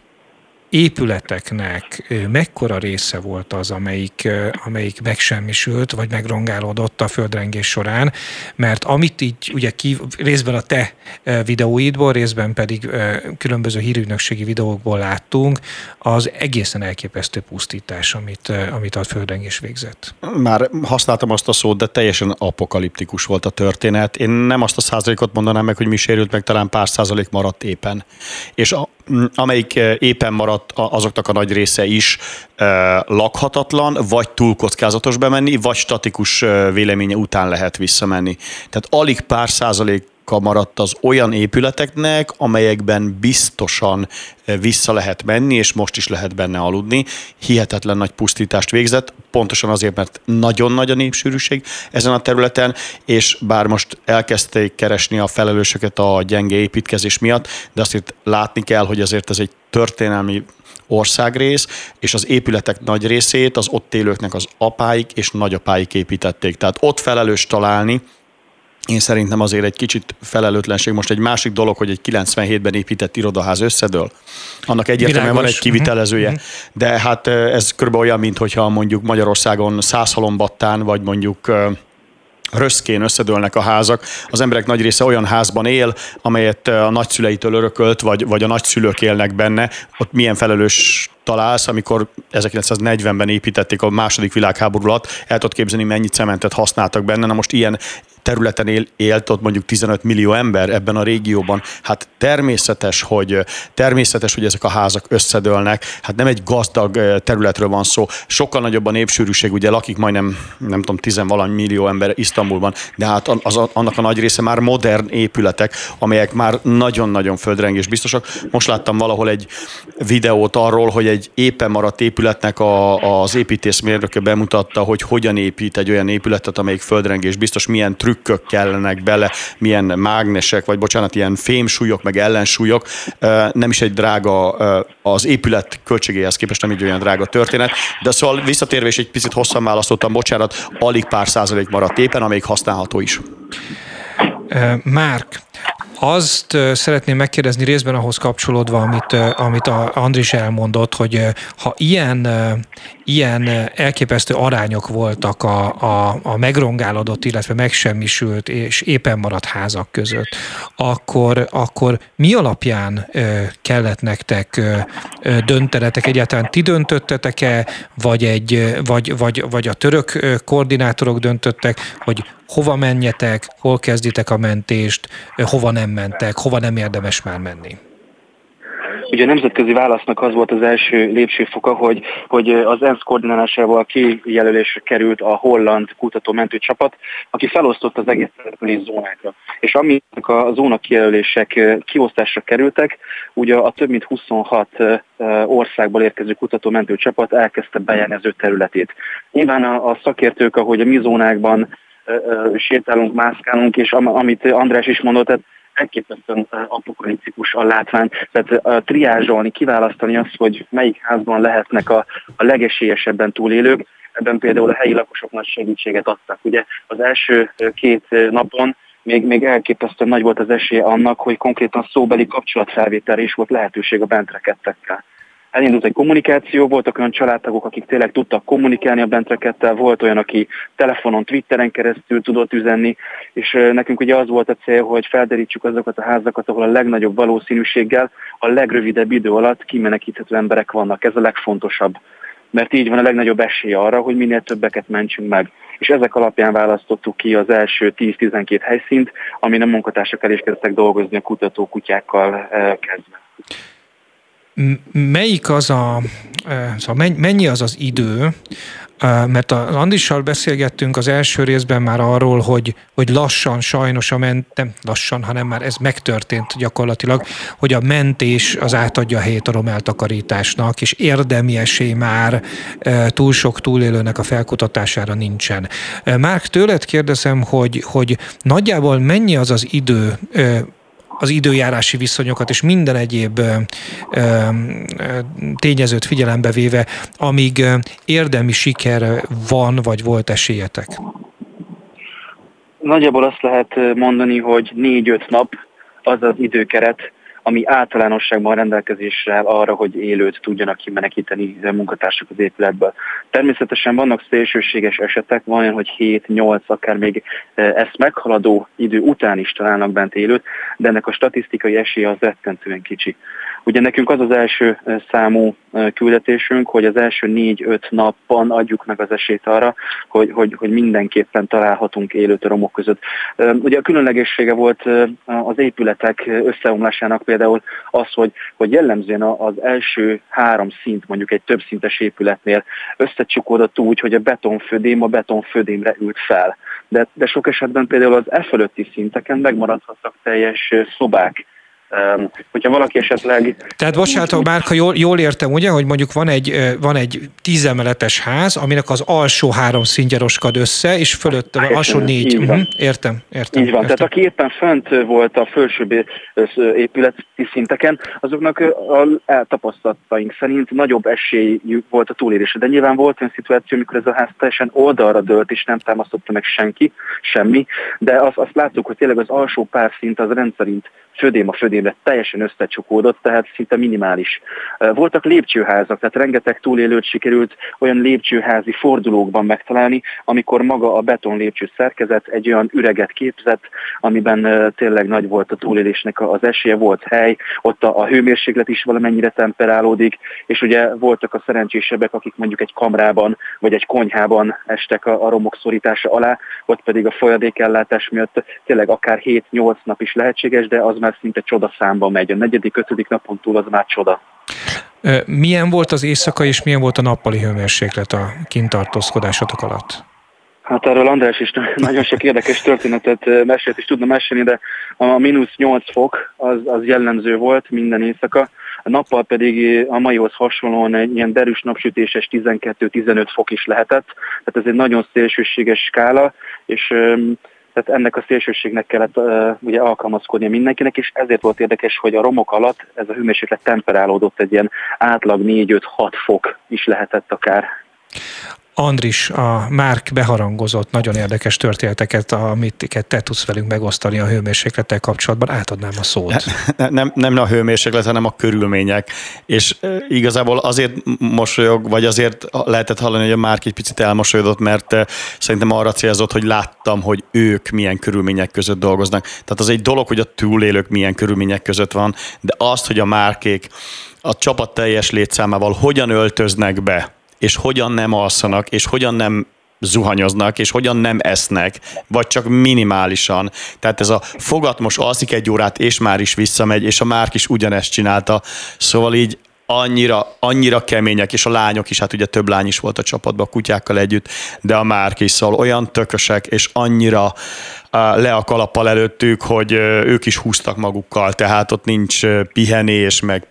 Speaker 1: épületeknek mekkora része volt az, amelyik, amelyik megsemmisült, vagy megrongálódott a földrengés során, mert amit így ugye ki, részben a te videóidból, részben pedig különböző hírügynökségi videókból láttunk, az egészen elképesztő pusztítás, amit, amit a földrengés végzett.
Speaker 2: Már használtam azt a szót, de teljesen apokaliptikus volt a történet. Én nem azt a százalékot mondanám meg, hogy mi sérült meg, talán pár százalék maradt éppen. És a, amelyik éppen maradt, azoknak a nagy része is lakhatatlan, vagy túl kockázatos bemenni, vagy statikus véleménye után lehet visszamenni. Tehát alig pár százalék maradt az olyan épületeknek, amelyekben biztosan vissza lehet menni, és most is lehet benne aludni. Hihetetlen nagy pusztítást végzett, pontosan azért, mert nagyon nagy a népsűrűség ezen a területen, és bár most elkezdték keresni a felelősöket a gyenge építkezés miatt, de azt látni kell, hogy azért ez egy történelmi országrész, és az épületek nagy részét az ott élőknek az apáik és nagyapáik építették. Tehát ott felelős találni, én szerintem azért egy kicsit felelőtlenség. Most egy másik dolog, hogy egy 97-ben épített irodaház összedől. Annak egyértelműen van egy kivitelezője. Uh-huh. De hát ez körülbelül olyan, mint hogyha mondjuk Magyarországon Százhalombattán, vagy mondjuk röszkén összedőlnek a házak. Az emberek nagy része olyan házban él, amelyet a nagyszüleitől örökölt, vagy, vagy a nagyszülők élnek benne. Ott milyen felelős találsz, amikor 1940-ben építették a második világháború alatt, el tudod képzelni, mennyi cementet használtak benne. Na most ilyen területen él, élt ott mondjuk 15 millió ember ebben a régióban. Hát természetes, hogy természetes, hogy ezek a házak összedőlnek. Hát nem egy gazdag területről van szó. Sokkal nagyobb a népsűrűség, ugye lakik majdnem, nem tudom, tizenvalami millió ember Isztambulban, de hát az, annak a nagy része már modern épületek, amelyek már nagyon-nagyon földrengés biztosak. Most láttam valahol egy videót arról, hogy egy éppen maradt épületnek a, az építészmérnöke bemutatta, hogy hogyan épít egy olyan épületet, amelyik földrengés biztos, milyen trükkök kellenek bele, milyen mágnesek, vagy bocsánat, ilyen fémsúlyok, meg ellensúlyok. Nem is egy drága, az épület költségéhez képest nem egy olyan drága történet, de szóval visszatérve és egy picit hosszan választottam, bocsánat, alig pár százalék maradt éppen, amelyik használható is.
Speaker 1: Márk, azt szeretném megkérdezni részben ahhoz kapcsolódva, amit, amit a Andris elmondott, hogy ha ilyen, ilyen elképesztő arányok voltak a, a, a megrongálódott, illetve megsemmisült és éppen maradt házak között, akkor, akkor mi alapján kellett nektek döntenetek? Egyáltalán ti döntöttetek-e, vagy, egy, vagy, vagy, vagy a török koordinátorok döntöttek, hogy hova menjetek, hol kezditek a mentést, hova nem mentek, hova nem érdemes már menni?
Speaker 3: Ugye a nemzetközi válasznak az volt az első lépcsőfoka, hogy, hogy az ENSZ koordinálásával kijelölésre került a holland kutató-mentő csapat, aki felosztott az egész település zónákra. És amikor a zóna kijelölések kiosztásra kerültek, ugye a több mint 26 országból érkező kutató-mentő csapat elkezdte bejárni az ő területét. Nyilván a, a szakértők, ahogy a mi zónákban sétálunk, mászkálunk, és amit András is mondott, tehát elképesztően apokaliptikus a látvány. Tehát a triázsolni, kiválasztani azt, hogy melyik házban lehetnek a, a legesélyesebben túlélők, ebben például a helyi lakosok nagy segítséget adtak. Ugye az első két napon még, még elképesztően nagy volt az esély annak, hogy konkrétan szóbeli kapcsolatfelvételre is volt lehetőség a bentrekedtekkel elindult egy kommunikáció, voltak olyan családtagok, akik tényleg tudtak kommunikálni a bentrekettel, volt olyan, aki telefonon, Twitteren keresztül tudott üzenni, és nekünk ugye az volt a cél, hogy felderítsük azokat a házakat, ahol a legnagyobb valószínűséggel a legrövidebb idő alatt kimenekíthető emberek vannak. Ez a legfontosabb mert így van a legnagyobb esély arra, hogy minél többeket mentsünk meg. És ezek alapján választottuk ki az első 10-12 helyszínt, amin a munkatársak el is kezdtek dolgozni a kutatókutyákkal kezdve
Speaker 1: melyik az a, szóval mennyi az az idő, mert az Andissal beszélgettünk az első részben már arról, hogy, hogy lassan sajnos a ment, nem lassan, hanem már ez megtörtént gyakorlatilag, hogy a mentés az átadja a helyét a romeltakarításnak, és érdemi esély már túl sok túlélőnek a felkutatására nincsen. Márk, tőled kérdezem, hogy, hogy nagyjából mennyi az az idő, az időjárási viszonyokat és minden egyéb tényezőt figyelembe véve, amíg érdemi siker van, vagy volt esélyetek?
Speaker 3: Nagyjából azt lehet mondani, hogy négy-öt nap az az időkeret, ami általánosságban rendelkezésre áll arra, hogy élőt tudjanak kimenekíteni munkatársak az épületből. Természetesen vannak szélsőséges esetek, van olyan, hogy 7-8, akár még e, ezt meghaladó idő után is találnak bent élőt, de ennek a statisztikai esélye az rettentően kicsi. Ugye nekünk az az első számú küldetésünk, hogy az első négy-öt napban adjuk meg az esélyt arra, hogy, hogy, hogy mindenképpen találhatunk élőt a romok között. Ugye a különlegessége volt az épületek összeomlásának például az, hogy, hogy jellemzően az első három szint, mondjuk egy többszintes épületnél összecsukódott úgy, hogy a betonfödém a betonfödémre ült fel. De, de sok esetben például az e fölötti szinteken megmaradhattak teljes szobák, hogyha valaki esetleg...
Speaker 1: Tehát bocsánat, Márka, jól, jól értem, ugye, hogy mondjuk van egy, van egy tízemeletes ház, aminek az alsó három szintje roskad össze, és fölött van alsó négy. Uh-huh. Értem, értem.
Speaker 3: Így van,
Speaker 1: értem.
Speaker 3: tehát aki éppen fönt volt a felsőbb épületi szinteken, azoknak a eltapasztalataink szerint nagyobb esélyük volt a túlélésre. De nyilván volt olyan szituáció, amikor ez a ház teljesen oldalra dőlt, és nem támasztotta meg senki, semmi, de azt, azt láttuk, hogy tényleg az alsó pár szint az rendszerint födém a födémre teljesen összecsukódott, tehát szinte minimális. Voltak lépcsőházak, tehát rengeteg túlélőt sikerült olyan lépcsőházi fordulókban megtalálni, amikor maga a beton lépcső szerkezet egy olyan üreget képzett, amiben tényleg nagy volt a túlélésnek az esélye, volt hely, ott a, hőmérséklet is valamennyire temperálódik, és ugye voltak a szerencsésebbek, akik mondjuk egy kamrában vagy egy konyhában estek a, a romok szorítása alá, ott pedig a folyadékellátás miatt tényleg akár 7-8 nap is lehetséges, de az már szinte csoda számba megy. A negyedik, ötödik napon túl az már csoda.
Speaker 1: Milyen volt az éjszaka és milyen volt a nappali hőmérséklet a kintartózkodásotok alatt?
Speaker 3: Hát erről András is nagyon sok érdekes történetet mesélt és tudna mesélni, de a mínusz 8 fok az, az jellemző volt minden éjszaka, a nappal pedig a maihoz hasonlóan egy ilyen derűs napsütéses 12-15 fok is lehetett, tehát ez egy nagyon szélsőséges skála, és tehát ennek a szélsőségnek kellett uh, ugye alkalmazkodnia mindenkinek, és ezért volt érdekes, hogy a romok alatt ez a hőmérséklet temperálódott egy ilyen átlag 4-5-6 fok is lehetett akár.
Speaker 1: Andris, a Márk beharangozott nagyon érdekes történeteket, amit te tudsz velünk megosztani a hőmérséklettel kapcsolatban. Átadnám a szót.
Speaker 2: Ne, nem, nem a hőmérséklet, hanem a körülmények. És igazából azért mosolyog, vagy azért lehetett hallani, hogy a Márk egy picit elmosolyodott, mert szerintem arra célzott, hogy láttam, hogy ők milyen körülmények között dolgoznak. Tehát az egy dolog, hogy a túlélők milyen körülmények között van, de azt, hogy a Márkék a csapat teljes létszámával hogyan öltöznek be, és hogyan nem alszanak, és hogyan nem zuhanyoznak, és hogyan nem esznek, vagy csak minimálisan. Tehát ez a fogat most alszik egy órát, és már is visszamegy, és a Márk is ugyanezt csinálta. Szóval így annyira, annyira kemények, és a lányok is, hát ugye több lány is volt a csapatban a kutyákkal együtt, de a Márk is, szóval olyan tökösek, és annyira le a kalappal előttük, hogy ők is húztak magukkal, tehát ott nincs pihenés, meg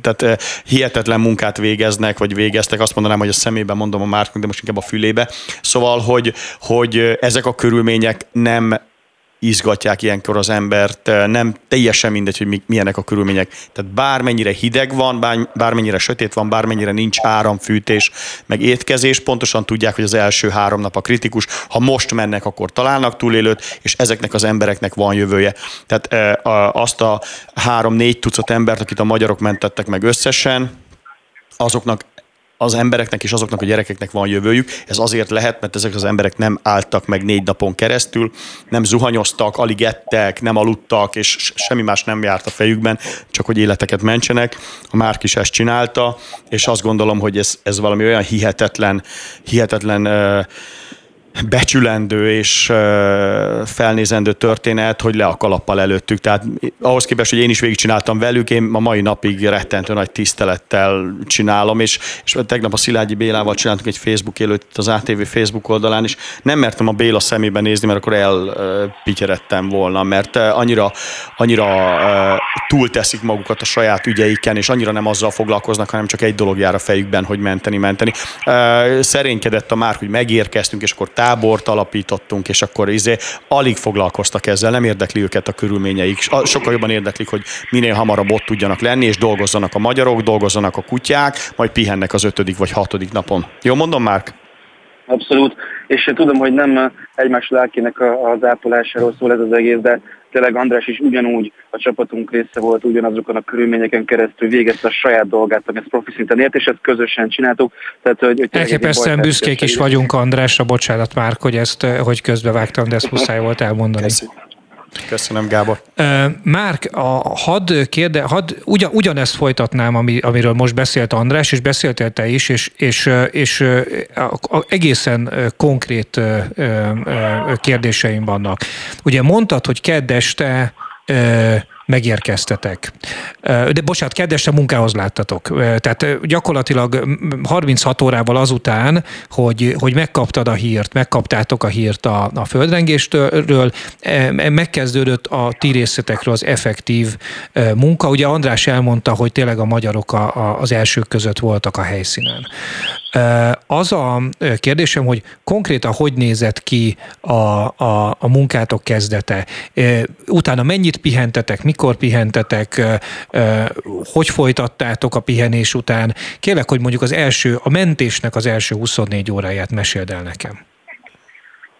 Speaker 2: tehát hihetetlen munkát végeznek, vagy végeztek, azt mondanám, hogy a szemében mondom a Márknak, de most inkább a fülébe. Szóval, hogy, hogy ezek a körülmények nem izgatják ilyenkor az embert, nem teljesen mindegy, hogy milyenek a körülmények. Tehát bármennyire hideg van, bármennyire sötét van, bármennyire nincs áramfűtés, meg étkezés, pontosan tudják, hogy az első három nap a kritikus. Ha most mennek, akkor találnak túlélőt, és ezeknek az embereknek van jövője. Tehát azt a három-négy tucat embert, akit a magyarok mentettek meg összesen, azoknak az embereknek és azoknak a gyerekeknek van jövőjük. Ez azért lehet, mert ezek az emberek nem álltak meg négy napon keresztül, nem zuhanyoztak, alig ettek, nem aludtak, és semmi más nem járt a fejükben, csak hogy életeket mentsenek. A Márk is ezt csinálta, és azt gondolom, hogy ez, ez valami olyan hihetetlen, hihetetlen uh, becsülendő és felnézendő történet, hogy le a kalappal előttük. Tehát ahhoz képest, hogy én is végigcsináltam velük, én a mai napig rettentő nagy tisztelettel csinálom, és, és tegnap a Szilágyi Bélával csináltunk egy Facebook élőt az ATV Facebook oldalán, és nem mertem a Béla szemébe nézni, mert akkor elpityeredtem volna, mert annyira, annyira túlteszik magukat a saját ügyeiken, és annyira nem azzal foglalkoznak, hanem csak egy dolog jár a fejükben, hogy menteni, menteni. Szerénykedett a már, hogy megérkeztünk, és akkor tábort alapítottunk, és akkor izé alig foglalkoztak ezzel, nem érdekli őket a körülményeik. Sokkal jobban érdeklik, hogy minél hamarabb ott tudjanak lenni, és dolgozzanak a magyarok, dolgozzanak a kutyák, majd pihennek az ötödik vagy hatodik napon. Jó mondom, Márk?
Speaker 3: Abszolút, és tudom, hogy nem egymás lelkének az ápolásáról szól ez az egész, de tényleg András is ugyanúgy a csapatunk része volt, ugyanazokon a körülményeken keresztül végezte a saját dolgát, ami ezt profi szinten ért, és ezt közösen csináltuk. Tehát, hogy, hogy
Speaker 1: Elképesztően büszkék is vagyunk Andrásra, bocsánat már, hogy ezt, hogy közbevágtam, de ezt muszáj volt elmondani.
Speaker 2: Köszönöm. Köszönöm, Gábor.
Speaker 1: Márk, a, had, kérde, had ugyan, ugyanezt folytatnám, ami, amiről most beszélt András, és beszéltél te is, és, és, és a, a, egészen konkrét kérdéseim vannak. Ugye mondtad, hogy kedd este megérkeztetek. De bocsánat, kedvesen munkához láttatok. Tehát gyakorlatilag 36 órával azután, hogy, hogy megkaptad a hírt, megkaptátok a hírt a, a földrengéstől, megkezdődött a ti részletekről az effektív munka. Ugye András elmondta, hogy tényleg a magyarok a, a, az elsők között voltak a helyszínen. Az a kérdésem, hogy konkrétan hogy nézett ki a, a, a munkátok kezdete? Utána mennyit pihentetek, mikor pihentetek, hogy folytattátok a pihenés után? Kérlek, hogy mondjuk az első, a mentésnek az első 24 óráját meséld el nekem.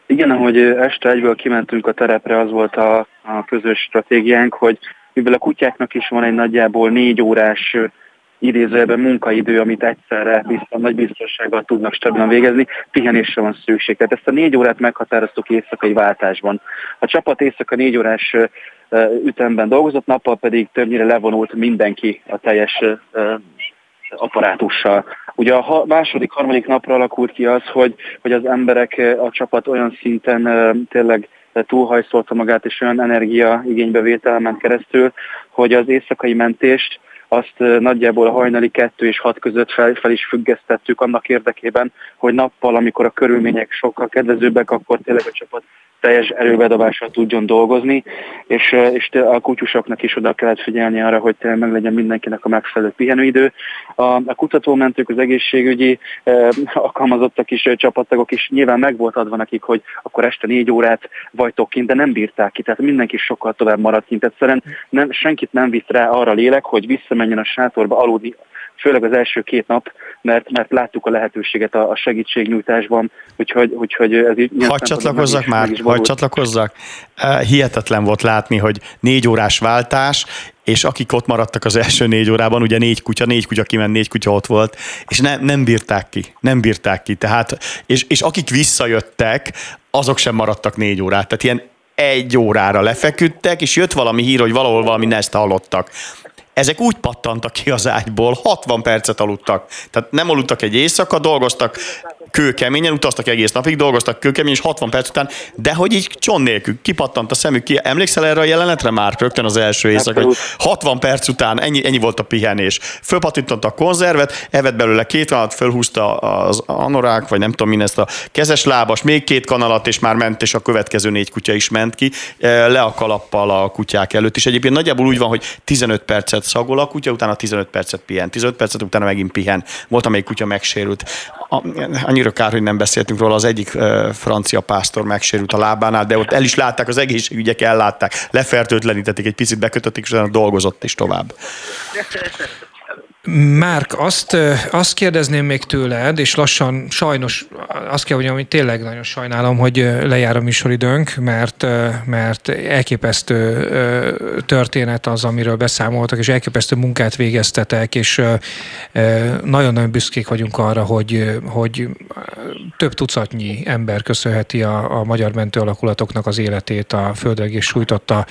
Speaker 3: Igen, ahogy este egyből kimentünk a terepre, az volt a, a közös stratégiánk, hogy mivel a kutyáknak is van egy nagyjából négy órás idézőjelben munkaidő, amit egyszerre biztos, nagy biztonsággal tudnak stabilan végezni, pihenésre van szükség. Tehát ezt a négy órát meghatároztuk éjszakai váltásban. A csapat éjszaka négy órás ütemben dolgozott, nappal pedig többnyire levonult mindenki a teljes apparátussal. Ugye a második, harmadik napra alakult ki az, hogy, hogy az emberek, a csapat olyan szinten tényleg túlhajszolta magát, és olyan energia igénybevételen ment keresztül, hogy az éjszakai mentést azt nagyjából a hajnali kettő és hat között fel, fel is függesztettük annak érdekében, hogy nappal, amikor a körülmények sokkal kedvezőbbek, akkor tényleg a csapat teljes erőbedobással tudjon dolgozni, és, és a kutyusoknak is oda kellett figyelni arra, hogy meg legyen mindenkinek a megfelelő pihenőidő. A, a kutatómentők, az egészségügyi eh, alkalmazottak is, csapattagok is nyilván meg volt adva nekik, hogy akkor este négy órát vagytok kint, de nem bírták ki, tehát mindenki sokkal tovább maradt kint. Egyszerűen nem, senkit nem vitt rá arra lélek, hogy visszamenjen a sátorba aludni főleg az első két nap, mert, mert láttuk a lehetőséget a, a segítségnyújtásban, úgyhogy, úgyhogy ez így...
Speaker 2: Hagy csatlakozzak már, hagy csatlakozzak. Hihetetlen volt látni, hogy négy órás váltás, és akik ott maradtak az első négy órában, ugye négy kutya, négy kutya kiment, négy kutya ott volt, és ne, nem bírták ki, nem bírták ki. Tehát, és, és akik visszajöttek, azok sem maradtak négy órát. Tehát ilyen egy órára lefeküdtek, és jött valami hír, hogy valahol valami nezt hallottak ezek úgy pattantak ki az ágyból, 60 percet aludtak. Tehát nem aludtak egy éjszaka, dolgoztak kőkeményen, utaztak egész napig, dolgoztak kőkeményen, és 60 perc után, de hogy így cson nélkül, kipattant a szemük ki. Emlékszel erre a jelenetre már rögtön az első éjszaka, hogy 60 perc után ennyi, ennyi volt a pihenés. Fölpattintott a konzervet, evett belőle két kanalat, fölhúzta az anorák, vagy nem tudom min ezt a kezes lábas, még két kanalat, és már ment, és a következő négy kutya is ment ki, e, le a kalappal a kutyák előtt. És egyébként nagyjából úgy van, hogy 15 percet szagol a kutya, utána 15 percet pihen, 15 percet utána megint pihen. Volt, amelyik kutya megsérült. Annyira kár, hogy nem beszéltünk róla, az egyik francia pásztor megsérült a lábánál, de ott el is látták, az egészségügyek ellátták, lefertőtlenítették, egy picit bekötötték, és utána dolgozott is tovább.
Speaker 1: Márk, azt, azt kérdezném még tőled, és lassan sajnos azt kell mondjam, hogy tényleg nagyon sajnálom, hogy lejár a műsoridőnk, mert, mert elképesztő történet az, amiről beszámoltak, és elképesztő munkát végeztetek, és nagyon-nagyon büszkék vagyunk arra, hogy, hogy több tucatnyi ember köszönheti a, a magyar mentő alakulatoknak az életét a földrengés sújtotta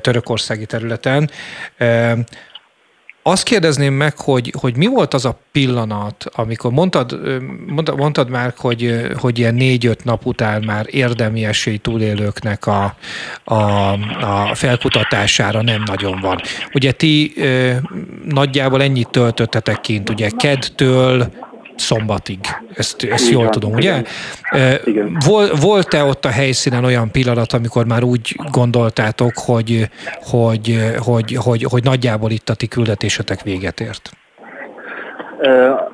Speaker 1: törökországi területen. Azt kérdezném meg, hogy, hogy mi volt az a pillanat, amikor mondtad, mondtad már, hogy, hogy ilyen négy-öt nap után már érdemi esély túlélőknek a, a, a felkutatására nem nagyon van. Ugye ti nagyjából ennyit töltöttetek kint, ugye kedtől szombatig. Ezt, ezt jól van, tudom, ugye? Igen. Volt-e ott a helyszínen olyan pillanat, amikor már úgy gondoltátok, hogy, hogy, hogy, hogy, hogy nagyjából itt a ti küldetésetek véget ért?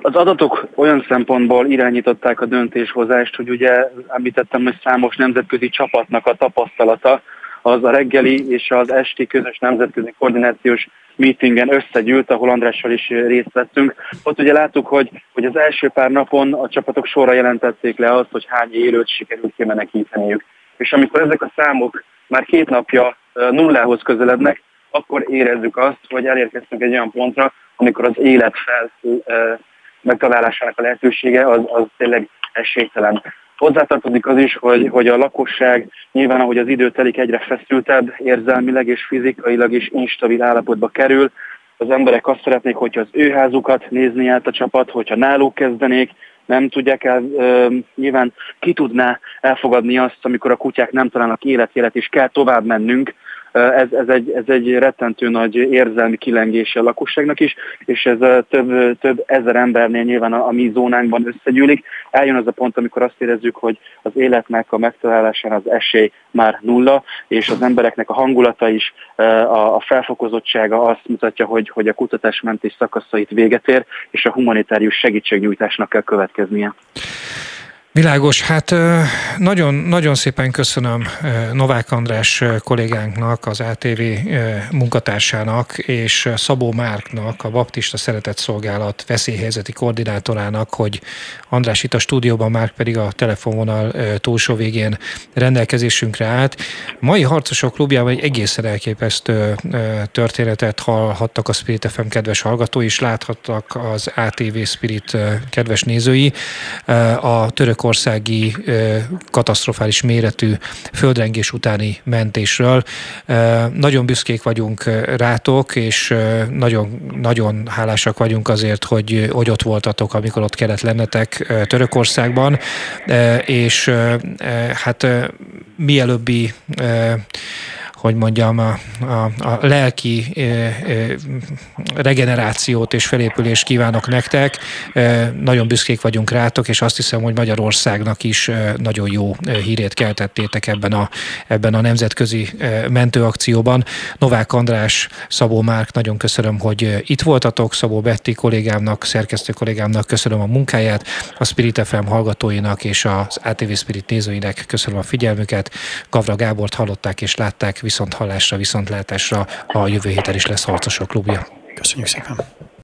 Speaker 3: Az adatok olyan szempontból irányították a döntéshozást, hogy ugye említettem, hogy számos nemzetközi csapatnak a tapasztalata az a reggeli és az esti közös nemzetközi koordinációs meetingen összegyűlt, ahol Andrással is részt vettünk. Ott ugye láttuk, hogy, hogy az első pár napon a csapatok sorra jelentették le azt, hogy hány élőt sikerült kimenekíteniük. És amikor ezek a számok már két napja nullához közelednek, akkor érezzük azt, hogy elérkeztünk egy olyan pontra, amikor az élet fel megtalálásának a lehetősége az, az tényleg esélytelen. Hozzátartozik az is, hogy, hogy a lakosság nyilván, ahogy az idő telik, egyre feszültebb, érzelmileg és fizikailag is instabil állapotba kerül. Az emberek azt szeretnék, hogyha az ő házukat nézni át a csapat, hogyha náluk kezdenék, nem tudják el, e, nyilván ki tudná elfogadni azt, amikor a kutyák nem találnak életjelet, és kell tovább mennünk, ez, ez, egy, ez egy rettentő nagy érzelmi kilengése a lakosságnak is, és ez több, több ezer embernél nyilván a, a mi zónánkban összegyűlik. Eljön az a pont, amikor azt érezzük, hogy az életnek a megtalálásán az esély már nulla, és az embereknek a hangulata is, a, a felfokozottsága azt mutatja, hogy, hogy a kutatásmentés szakaszait véget ér, és a humanitárius segítségnyújtásnak kell következnie.
Speaker 1: Világos, hát nagyon, nagyon szépen köszönöm Novák András kollégánknak, az ATV munkatársának és Szabó Márknak, a Baptista Szeretett Szolgálat veszélyhelyzeti koordinátorának, hogy András itt a stúdióban, Márk pedig a telefonvonal túlsó végén rendelkezésünkre állt. Mai Harcosok klubjában egy egészen elképesztő történetet hallhattak a Spirit FM kedves hallgatói, és láthattak az ATV Spirit kedves nézői. A török törökországi katasztrofális méretű földrengés utáni mentésről. Nagyon büszkék vagyunk rátok, és nagyon, nagyon hálásak vagyunk azért, hogy, hogy ott voltatok, amikor ott kellett lennetek Törökországban, és hát mielőbbi hogy mondjam, a, a, a lelki e, e, regenerációt és felépülést kívánok nektek. E, nagyon büszkék vagyunk rátok, és azt hiszem, hogy Magyarországnak is nagyon jó hírét keltettétek ebben a, ebben a nemzetközi mentőakcióban. Novák András, Szabó Márk, nagyon köszönöm, hogy itt voltatok. Szabó Betti kollégámnak, szerkesztő kollégámnak köszönöm a munkáját, a Spirit FM hallgatóinak és az ATV Spirit nézőinek köszönöm a figyelmüket. Gavra Gábort hallották és látták viszont hallásra, viszontlátásra a jövő héten is lesz harcosok klubja.
Speaker 2: Köszönjük szépen!